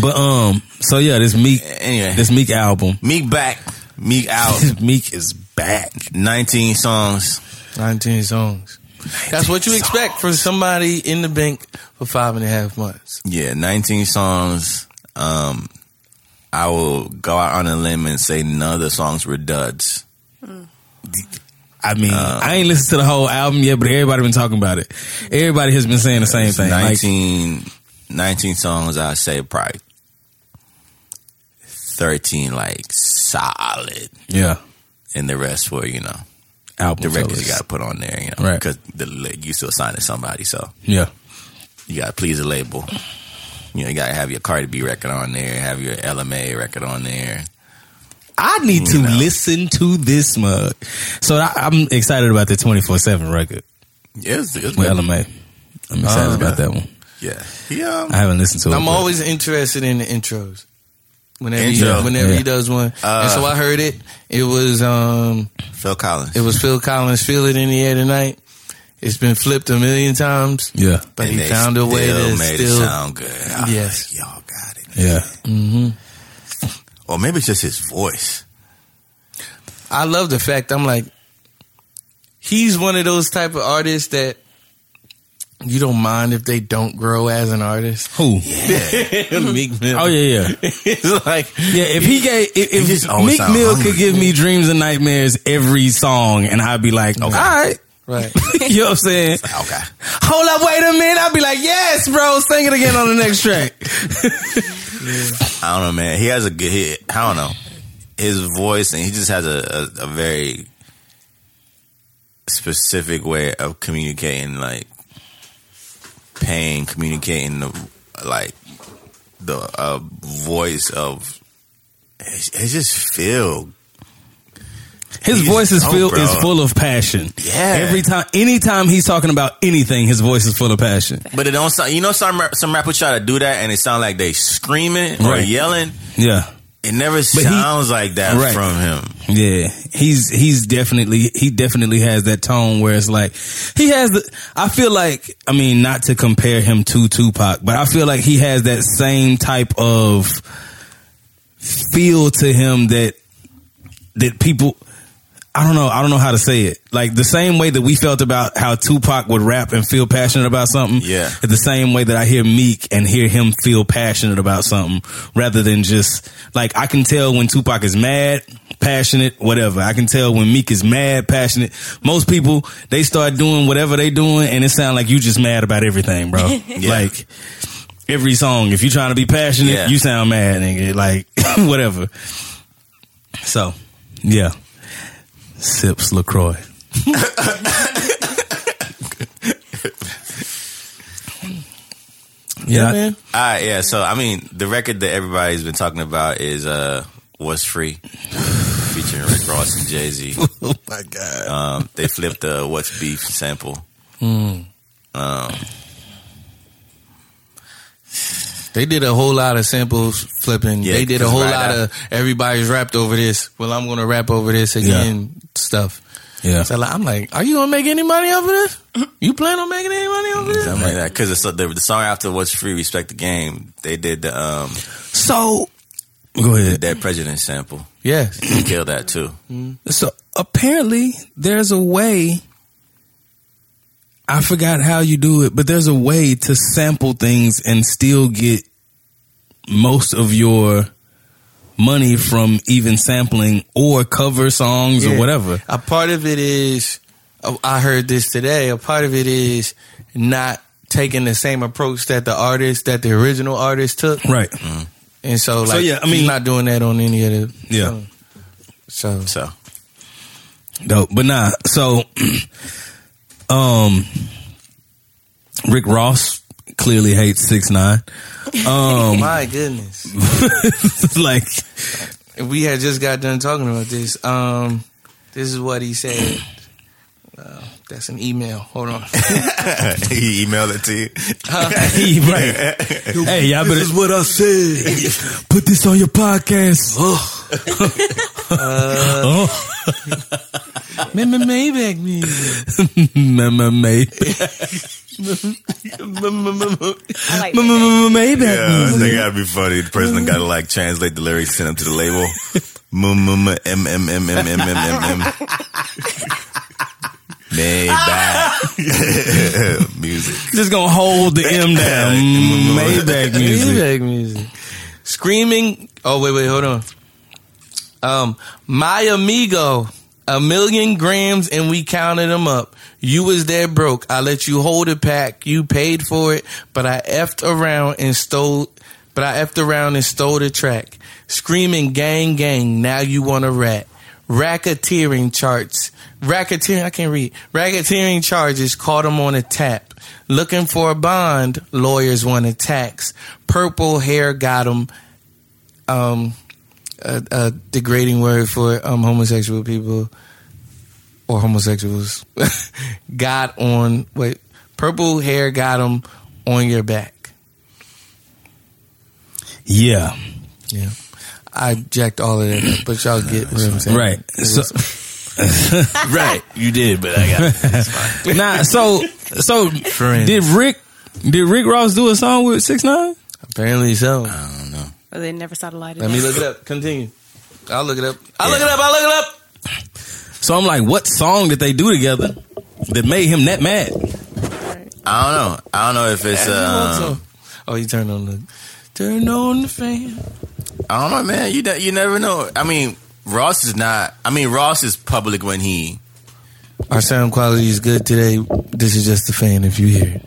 But um, so yeah, this Meek, Anyway, this Meek album, Meek back, Meek out. Meek is back. 19 songs. 19 songs. That's what you expect from somebody in the bank for five and a half months. Yeah, 19 songs. Um, I will go out on a limb and say none of the songs were duds. I mean, I ain't listened to the whole album yet, but everybody been talking about it. Everybody has been saying the same thing. Like, 19, 19 songs, I say probably 13 like solid. yeah, And the rest were, you know, album the records you got to put on there, you know, Right. because the, you still signing somebody. So Yeah, you got to please the label. You know, you got to have your Cardi B record on there, have your Ella Mai record on there. I need to know. listen to this mug. So I, I'm excited about the 24 seven record Yeah, it's, it's with good. Ella Mai. I'm excited Oh, about that one. Yeah. He, um, I haven't listened to it. I'm always interested in the intros. Whenever Intro. he, whenever Yeah. he does one, Uh, and so I heard it. It was um, Phil Collins. it was Phil Collins. Feel it in the air tonight. It's been flipped a million times, yeah, but And he they found a way still to made still. it sound good. I Yes. like, y'all got it. yeah. Mm-hmm. Or maybe it's just his voice. I love the fact I'm like, he's one of those type of artists that you don't mind if they don't grow as an artist. Who? Meek Mill. Oh yeah, yeah, it's like yeah. If he gave, if, if Meek Mill could give me dreams and nightmares every song, and I'd be like, all right. right. you know what I'm saying? Okay. Hold up, wait a minute. I'd be like, yes, bro, sing it again on the next track. I don't know, man. He has a good hit. I don't know. His voice, and he just has a, a, a very specific way of communicating, like pain, communicating the like the uh, voice of. It, it just feel His voice is full is full of passion. Yeah. Every time, anytime he's talking about anything, his voice is full of passion. But it don't sound. You know, some some rappers try to do that, and it sound like they screaming or Right. yelling. Yeah. It never he- sounds like that Right. from him. Yeah, he's he's definitely he definitely has that tone where it's like he has the. I feel like I mean not to compare him to Tupac, but I feel like he has that same type of feel to him that that people. I don't know. I don't know how to say it. Like the same way that we felt about how Tupac would rap and feel passionate about something. Yeah. It's the same way that I hear Meek and hear him feel passionate about something rather than just like I can tell when Tupac is mad, passionate, whatever. I can tell when Meek is mad, passionate. Most people, they start doing whatever they doing and it sound like you just mad about everything, bro. Like every song, if you're trying to be passionate, Yeah. you sound mad, nigga. Like whatever. So, yeah. Sips LaCroix. yeah, man. All right, yeah. So I mean, the record that everybody's been talking about is uh, "What's Free," featuring Rick Ross and Jay Z. Oh my god. Um, they flipped the "What's Beef" sample. Hmm. Um, They did a whole lot of samples flipping. Yeah, they did a whole right lot after- of everybody's rapped over this. Well, I'm gonna rap over this again. Stuff. Yeah. So like, I'm like, are you gonna make any money off of this? You plan on making any money off of this? something like that. Because the, the song after "What's Free," "Respect the Game," they did the um, So, go ahead. That President sample. Yes. Killed that too. So, apparently, there's a way. I forgot how you do it, but there's a way to sample things and still get most of your money from even sampling or cover songs or whatever. A part of it is, oh, I heard this today. A part of it is not taking the same approach that the artist, that the original artist took. Right. Mm-hmm. And so, So, like, yeah, I he's mean- not doing that on any of the. Yeah. So, So Dope. But nah, so um Rick Ross clearly hates six nine. Um my goodness. like we had just got done talking about this. Um, this is what he said. Uh, that's an email. Hold on. he emailed it to you. he right. Hey, y'all better This is what I said. put this on your podcast. Uh. Oh. Maybach music. I like Maybach Yeah, music. they gotta be funny. The person gotta like translate the lyrics, send them to the label. M m m m m m m m m m. Maybach music. Just gonna hold the M down. Maybach music. Maybach music. Screaming. Oh wait, wait, hold on. Um, my amigo. A million grams and we counted them up. You was there broke. I let you hold a pack. You paid for it, but I effed around and stole, but I effed around and stole the track. Screaming gang gang. Now you want a rat. Racketeering charts. Racketeering, I can't read. Racketeering charges caught him on a tap. Looking for a bond. Lawyers want a tax. Purple hair got him. Um, a, a degrading word for um, homosexual people or homosexuals got on wait purple hair got him on your back Yeah. yeah i jacked all of that up, but y'all get what i'm saying Right. So, right, you did, but I got nah, so so Friends. did Rick did Rick Ross do a song with Six Nine? apparently so I don't know. But they never saw the light of let me look it up continue i'll look it up i'll look it up i'll look it up So I'm like, what song did they do together that made him that mad? I don't know. I don't know if it's. Um, oh you turned on the turn on the fan I don't know, man. You you never know. I mean, Ross is not. I mean, Ross is public when he. our sound quality is good today this is just a fan if you hear it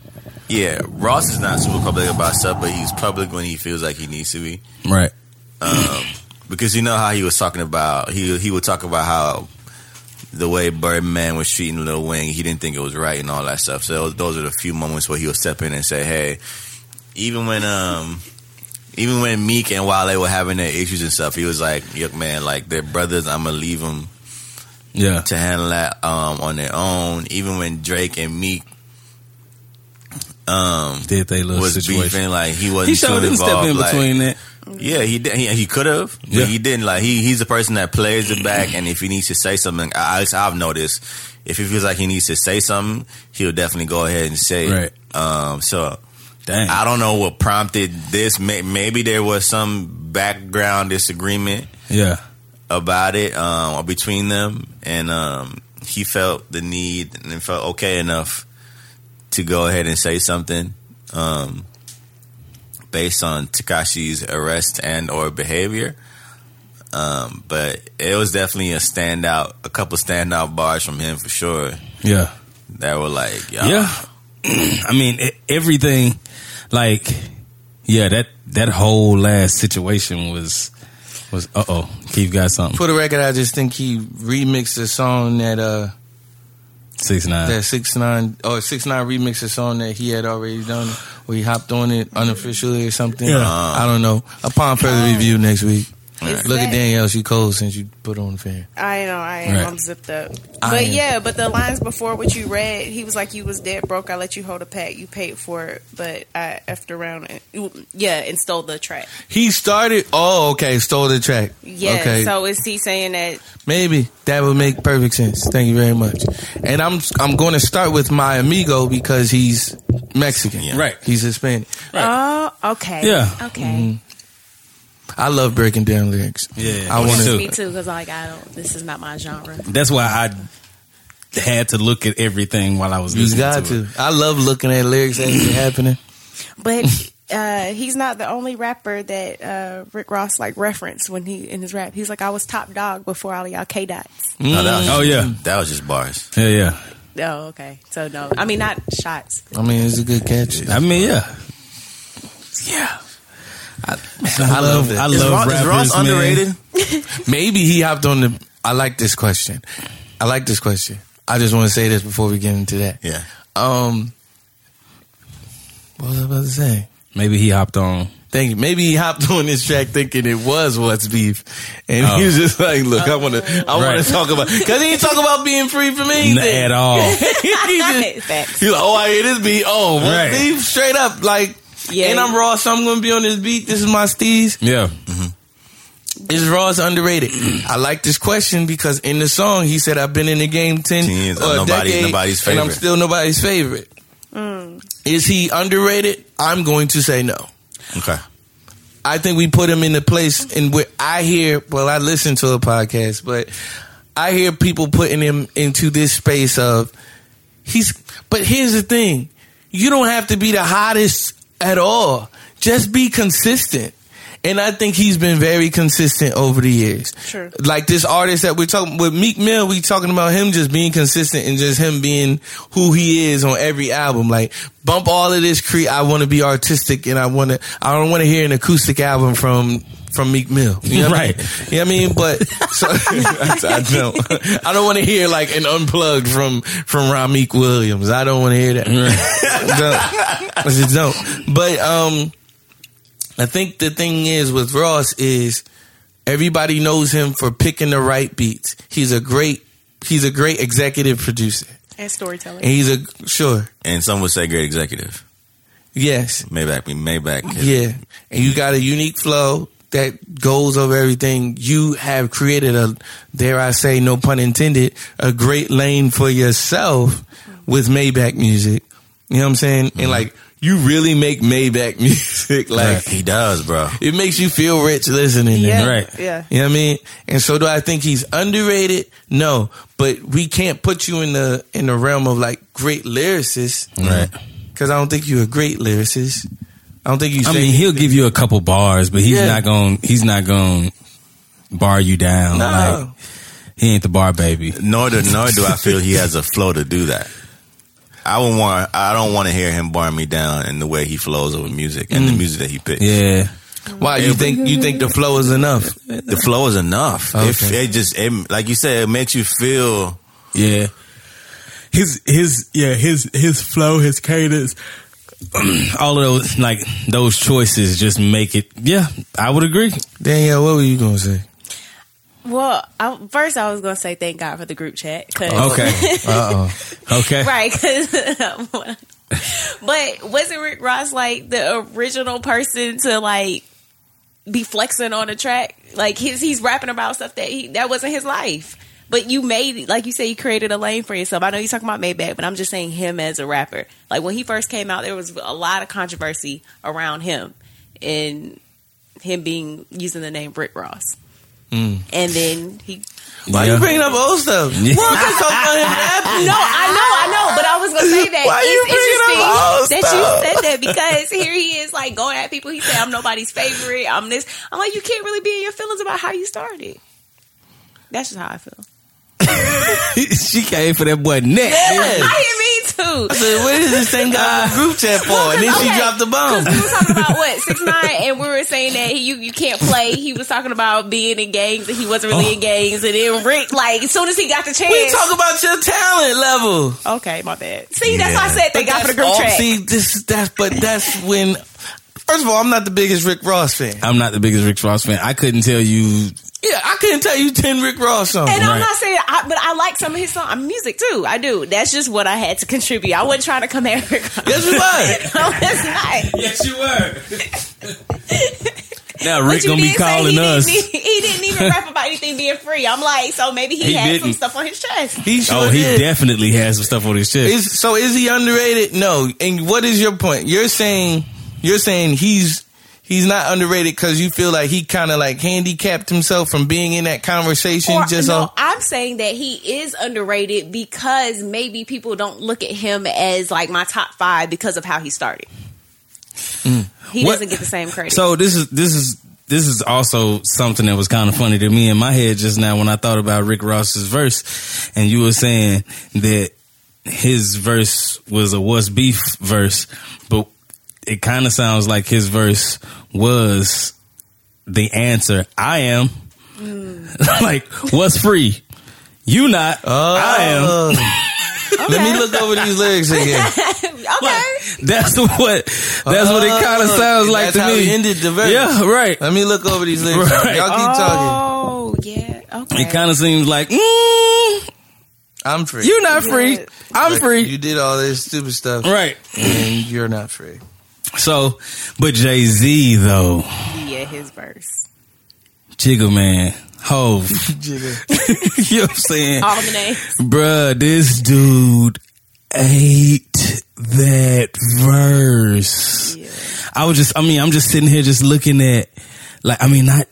Yeah, Ross is not super public about stuff, but he's public when he feels like he needs to be. Right. Because you know how he was talking about he he would talk about how the way Birdman was treating Lil Wayne, he didn't think it was right and all that stuff. So those are the few moments where he would step in and say, "Hey, even when um." Even when Meek and Wale were having their issues and stuff, he was like, "Look, man, like they're brothers. I'm gonna leave them Yeah. to handle that um, on their own." Even when Drake and Meek um, Did they little was situation? beefing, like he wasn't He sure didn't step in like- between that. yeah, he did. He, he could have, but Yeah. he didn't. Like he he's the person that plays it back, and if he needs to say something, I, I- I've noticed if he feels like he needs to say something, he'll definitely go ahead and say Right. it. Um, so Dang. I don't know what prompted this. Maybe there was some background disagreement Yeah. about it um, or between them, and um, he felt the need and felt okay enough to go ahead and say something um, based on Tekashi's arrest and or behavior. Um, but it was definitely a standout, a couple standout bars from him for sure. Yeah. That were like, Yeah. I mean, everything, like, yeah, that, that whole last situation was, was, uh oh, Keith got something. for the record i just think he remixed a song that uh Six nine. that six nine or six nine remix a song that he had already done, or he hopped on it unofficially or something. Yeah. I don't know. Upon further review next week. Is Look at Danielle, she cold since you put on the fan. I know, I am. Right. I'm zipped up. I But am. yeah, but the lines before what you read, he was like, "You was dead broke. I let you hold a pack. You paid for it, but I effed around and yeah, and stole the track. He started. Oh, okay. Stole the track. Yeah. Okay. So is he saying that? Maybe that would make perfect sense. Thank you very much. And I'm I'm going to start with my amigo because he's Mexican. Yeah. Right. He's Hispanic. Oh, okay. Yeah. Okay. Mm-hmm. I love breaking down lyrics. Yeah. I want to. Me too, because like I don't. This is not my genre. That's why I had to look at everything while I was listening. You listening got to. to. it. I love looking at lyrics as they're happening. But uh, he's not the only rapper that uh, Rick Ross like referenced when he in his rap. He's like, I was top dog before all of y'all K dots. No, that was Oh, yeah. that was just bars. Yeah, yeah. Oh, okay. So no, I mean not shots. I mean, it's a good catch. I mean, yeah. Yeah. I, I love love, it. I Is love Ross, is rappers, Ross man. underrated? Maybe he hopped on the. I like this question. I like this question. I just want to say this before we get into that. Yeah. Um, what was I about to say? Maybe he hopped on. Thank you. Maybe he hopped on this track thinking it was what's beef, and he Oh. was just like, "Look, I want to, I want Right. to talk about because he didn't talk about being free from N- anything at all. he just, he's like, "Oh, I hear this beat. Oh, what Right. beef? Straight up, like, Yeah. and I'm raw, so I'm gonna be on this beat. This is my steez. Yeah. Mm-hmm. Is Ross underrated? I like this question because in the song he said, "I've been in the game ten, 10 years, uh, or a nobody- decade, nobody's and I'm still nobody's favorite." Mm. Is he underrated? I'm going to say no. Okay. I think we put him in the place in where I hear. Well, I listen to a podcast, but I hear people putting him into this space of he's. But here's the thing: you don't have to be the hottest at all. Just be consistent. And I think he's been very consistent over the years. True. Like this artist that we're talking with Meek Mill, we talking about him just being consistent and just him being who he is on every album. Like bump all of this cre I want to be artistic and I want to I don't want to hear an acoustic album from from Meek Mill. You know what I mean? Right. You know what I mean? But so I don't I don't want to hear like an unplugged from from Rihmeek Williams. I don't want to hear that. Don't. I just don't. But um I think the thing is with Ross is everybody knows him for picking the right beats. He's a great he's a great executive producer. And storyteller. And he's a sure. And some would say great executive. Yes. Maybach, Maybach. Yeah. And you got a unique flow that goes over everything. You have created a, dare I say, no pun intended, a great lane for yourself with Maybach music. You know what I'm saying? And mm-hmm. like, you really make Maybach music. Like, He does, bro. it makes you feel rich listening. to Yeah. it. Right. Yeah. You know what I mean? And so do I think he's underrated? No, but we can't put you in the in the realm of like great lyricists, Right. Because I don't think you're a great lyricist. I don't think you. I mean, he'll give you a couple bars, but he's Yeah. not going. He's not going to bar you down. No. Like he ain't the bar baby. Nor do, nor do I feel he has a flow to do that. I would want. I don't want to hear him bar me down in the way he flows over music and the mm. music that he picks. Yeah. Why you think you think the flow is enough? The flow is enough. If it just, it, like you said, it makes you feel. Yeah. His his yeah his his flow his cadence all of those like those choices just make it yeah I would agree Danielle, what were you gonna say? Well, I, first I was going to say thank God for the group chat. 'cause- oh, okay oh. okay right. 'cause- but wasn't Rick Ross like the original person to like be flexing on a track? Like his, he's rapping about stuff that he, that wasn't his life. But you made, like you say, you created a lane for yourself. I know you're talking about Maybach, but I'm just saying him as a rapper. Like when he first came out, there was a lot of controversy around him and him being using the name Rick Ross. Mm. And then he Why Yeah. you bringing up old stuff? Yeah. Well, let's talk about him. No, I know, I know, but I was gonna say that Why you it's bringing up old that stuff? you said that because here he is like going at people. He said, "I'm nobody's favorite. I'm this." I'm like, you can't really be in your feelings about how you started. That's just how I feel. she came for that boy neck Yes. I didn't mean to. I said, what is this thing got a group chat for? And then she dropped the bomb. We were talking about what six nine, and we were saying that he, you you can't play. He was talking about being in gangs, and he wasn't really in oh. gangs. And then Rick, like as soon as he got the chance, We chance, talk about your talent level. okay, my bad. See, that's why I said thank God for the group all- chat. See, this that's but that's when. First of all, I'm not the biggest Rick Ross fan. I'm not the biggest Rick Ross fan I couldn't tell you Yeah, I couldn't tell you ten Rick Ross songs. And I'm Right. not saying, I, but I like some of his song music too. I do. That's just what I had to contribute. I wasn't trying to come at Rick. Yes, you were. no, it's not. yes you were now But Rick gonna be calling he us Didn't, he didn't even rap about anything being free. I'm like, so maybe he, He had some didn't. stuff on his chest. He sure oh he did. definitely has some stuff on his chest Is so is he underrated? No. And what is your point? You're saying you're saying he's he's not underrated because you feel like he kind of like handicapped himself from being in that conversation. Or- just no, on I'm saying that he is underrated because maybe people don't look at him as like my top five because of how he started. He mm. What- doesn't get the same credit. So this is this is this is also something that was kind of funny to me in my head just now when I thought about Rick Ross's verse, and you were saying that his verse was a "What's Beef" verse, but it kind of sounds like his verse was the answer. I am like, what's free? You not. I am. Oh. Let me look over these lyrics again. okay. That's what. That's what it kind of Oh, sounds like that's to how me. he ended the verse. Yeah, right. Let me look over these lyrics. Right. Y'all keep talking. Oh yeah. Okay. It kind of seems like mm, I'm free. you're not free. Yeah. I'm Like, free. You did all this stupid stuff, Right. and you're not free. So, but Jay Z though, yeah, his verse. Jigga Man, Hove. Jigga. you know what I'm saying? All the. Bruh, this dude ate that verse. I was just, I mean, I'm just sitting here just looking at, like, I mean, not,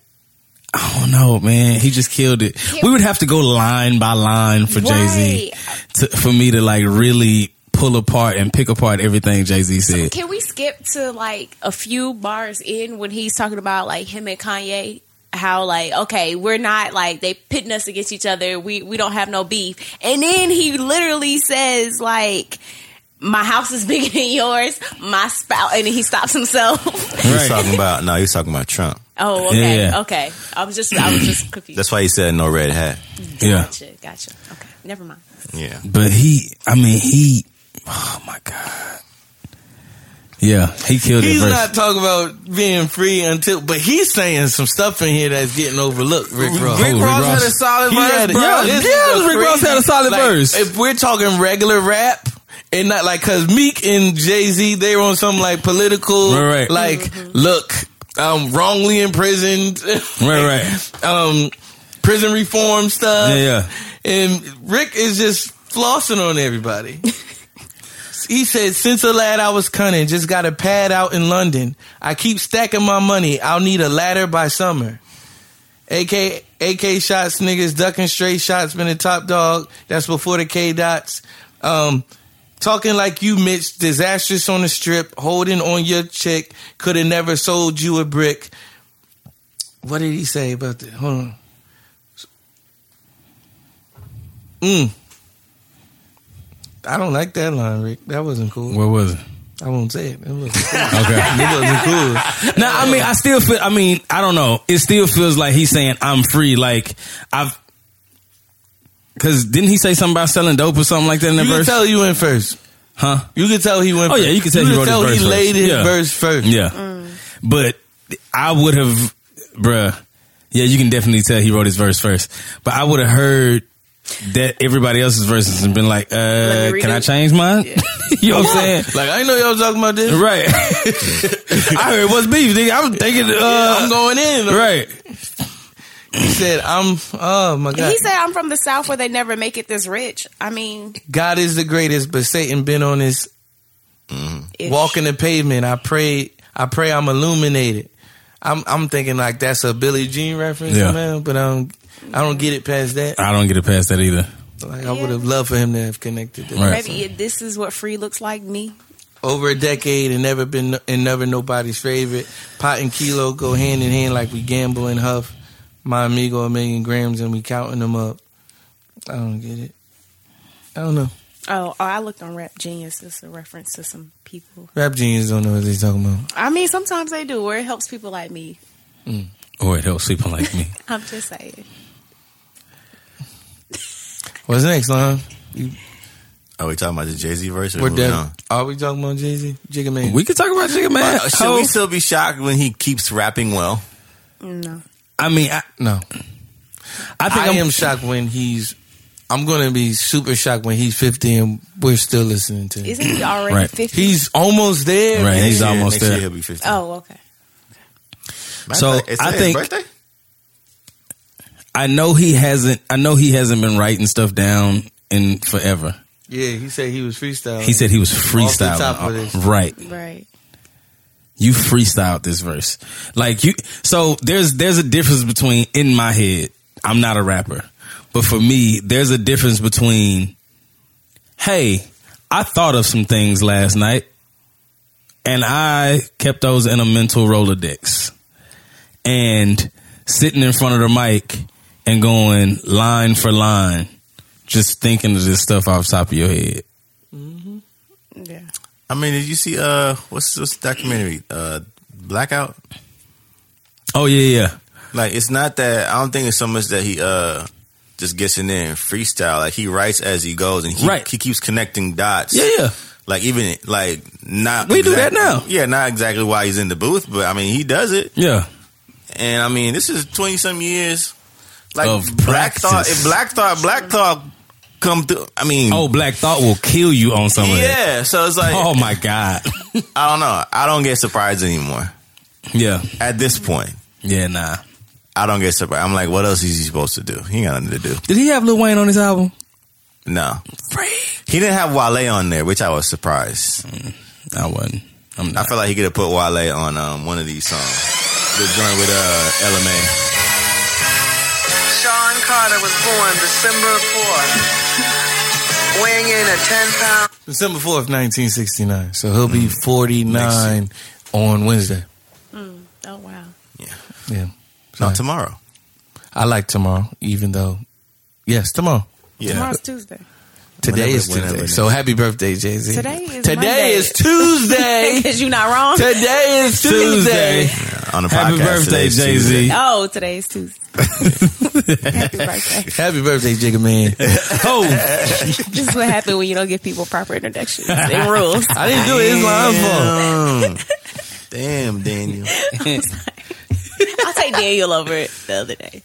I don't know, man. He just killed it. We would have to go line by line for Jay Z to, for me to like really pull apart and pick apart everything Jay Z said. Can we skip to like a few bars in when he's talking about like him and Kanye? How like okay, we're not like they pitting us against each other. We we don't have no beef. And then he literally says like, "My house is bigger than yours." My spouse, and he stops himself. He was talking about no, he was talking about Trump. oh, okay, Yeah. okay. I was just I was just confused. That's why he said no red hat. Yeah. Gotcha, gotcha. Okay, never mind. Yeah. But he, I mean, he, oh my God. Yeah, he killed He's it. verse. not talking about being free until, but he's saying some stuff in here that's getting overlooked. Rick Ross. Rick Ross had a solid He had- yeah, Yeah, yeah, is a Rick Ross had a solid like, verse. If we're talking regular rap. And not like, cause Meek and Jay Z, they were on some like political, Right, right. like, look, um, wrongly imprisoned, Right, right. um, prison reform stuff. Yeah, yeah. And Rick is just flossing on everybody. he said, since a lad I was cunning, just got a pad out in London. I keep stacking my money. I'll need a ladder by summer. AK, AK shots, niggas ducking straight shots, been a top dog. That's before the K dots. Um, talking like you, Mitch, disastrous on the strip, holding on your chick, could have never sold you a brick. What did he say about that? Hold on. Mm. I don't like that line, Rick. That wasn't cool. Where was it? I won't say it. It wasn't cool. Okay. it wasn't cool. now, I mean, I still feel. I mean, I don't know. It still feels like he's saying I'm free. Like I've, because didn't he say something about selling dope or something like that in the verse? You can tell you went first. huh? You can tell he went Oh first. yeah, you can tell he wrote tell his verse he first. laid his yeah. verse first. Yeah, mm. but I would have, bruh. Yeah, you can definitely tell he wrote his verse first. But I would have heard that everybody else's verses and been like, uh, me read "Can I change mine?" you know what I'm saying? Like I didn't know y'all was talking about this. Right. I heard what's beef, nigga. I was thinking, uh, I'm going in. right. He said, "I'm." Oh my god. He said, "I'm from the South where they never make it this rich." I mean, God is the greatest, but Satan been on his ish. walking the pavement. I pray. I pray I'm illuminated. I'm. I'm thinking like that's a Billie Jean reference, Yeah. man. But I don't. I don't get it past that. I don't get it past that either. Like I would have loved for him to have connected. To Right. Maybe this is what free looks like. Me, over a decade and never been and never nobody's favorite. Pot and kilo go hand in hand like we gamble and huff. My amigo a million grams and we counting them up. I don't get it. I don't know. oh, oh, I looked on Rap Genius. It's a reference to some people. Rap genius don't know what they talking about. I mean, sometimes they do, or it helps people like me. Mm. Or it helps people like me. I'm just saying. What's next, Lon? Are we talking about the Jay Z verse? Or We're moving dead. on? Are we talking about Jay Z? Jigga Man. we could talk about Jigga Man. Uh, should we still be shocked when he keeps rapping well? No, I mean, I, no. I think I I'm, am shocked when he's. I'm gonna be super shocked when he's 50 and we're still listening to him. isn't he already Right. fifty? He's almost there. Right, man. he's Next almost next year there. he'll be 50. oh, okay. Matter So, of fact, I his think- birthday? I know he hasn't. I know he hasn't been writing stuff down in forever. Yeah, he said he was freestyling. He said he was Off the freestyling. top of this. Uh, right. Right. You freestyled this verse. Like you so there's there's a difference between in my head, I'm not a rapper. But for me, there's a difference between hey, I thought of some things last night and I kept those in a mental Rolodex. And sitting in front of the mic and going line for line, just thinking of this stuff off the top of your head. Yeah. I mean, did you see uh what's this documentary? Uh Blackout? Oh yeah, yeah. Like it's not that I don't think it's so much that he uh just gets in there and freestyle. Like he writes as he goes and he Right. he keeps connecting dots. Yeah, yeah. Like even like not We do that now. Yeah, not exactly why he's in the booth, but I mean he does it. Yeah. And I mean this is twenty some years like Of Black Thought if Black Thought Black Thought come through I mean Oh, Black Thought will kill you on some of yeah, so it's like Oh my God. I don't know. I don't get surprised anymore. Yeah. At this point, Yeah, nah. I don't get surprised. I'm like, what else is he supposed to do? He ain't got nothing to do. Did he have Lil Wayne on his album? No. He didn't have Wale on there, which I was surprised. I wasn't. I'm I feel like he could have put Wale on um, one of these songs. The joint with uh, Ella Mai. Shawn Carter was born December 4th, weighing in at 10 pounds. December 4th, 1969. So he'll be 49 on Wednesday. Mm. Oh wow. Yeah. No, So tomorrow. I like tomorrow, even though, yes, tomorrow. Yeah. Tomorrow's Tuesday. Today Whenever- is Tuesday. whenever- So happy birthday, Jay Z. Today is Today Monday. is Tuesday. Because you're not wrong. Today is Tuesday. On the Happy birthday, Jay Z. Oh, today is Tuesday. Happy birthday. Happy birthday, Jigga Man. Oh, This is what happened when you don't give people proper introductions and rules. I didn't do it. It's my fault. Damn. Damn, Daniel. I'll take Daniel over it the other day.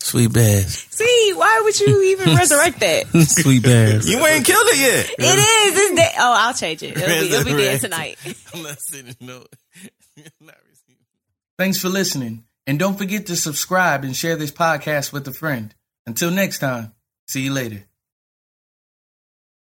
Sweet bass. See, why would you even resurrect that? sweet bears. You ain't killed it yet. It is. It's dead. Oh, I'll change it. It'll be, it'll be dead tonight. I'm not sending no. Thanks for listening. And don't forget to subscribe and share this podcast with a friend. Until next time, see you later.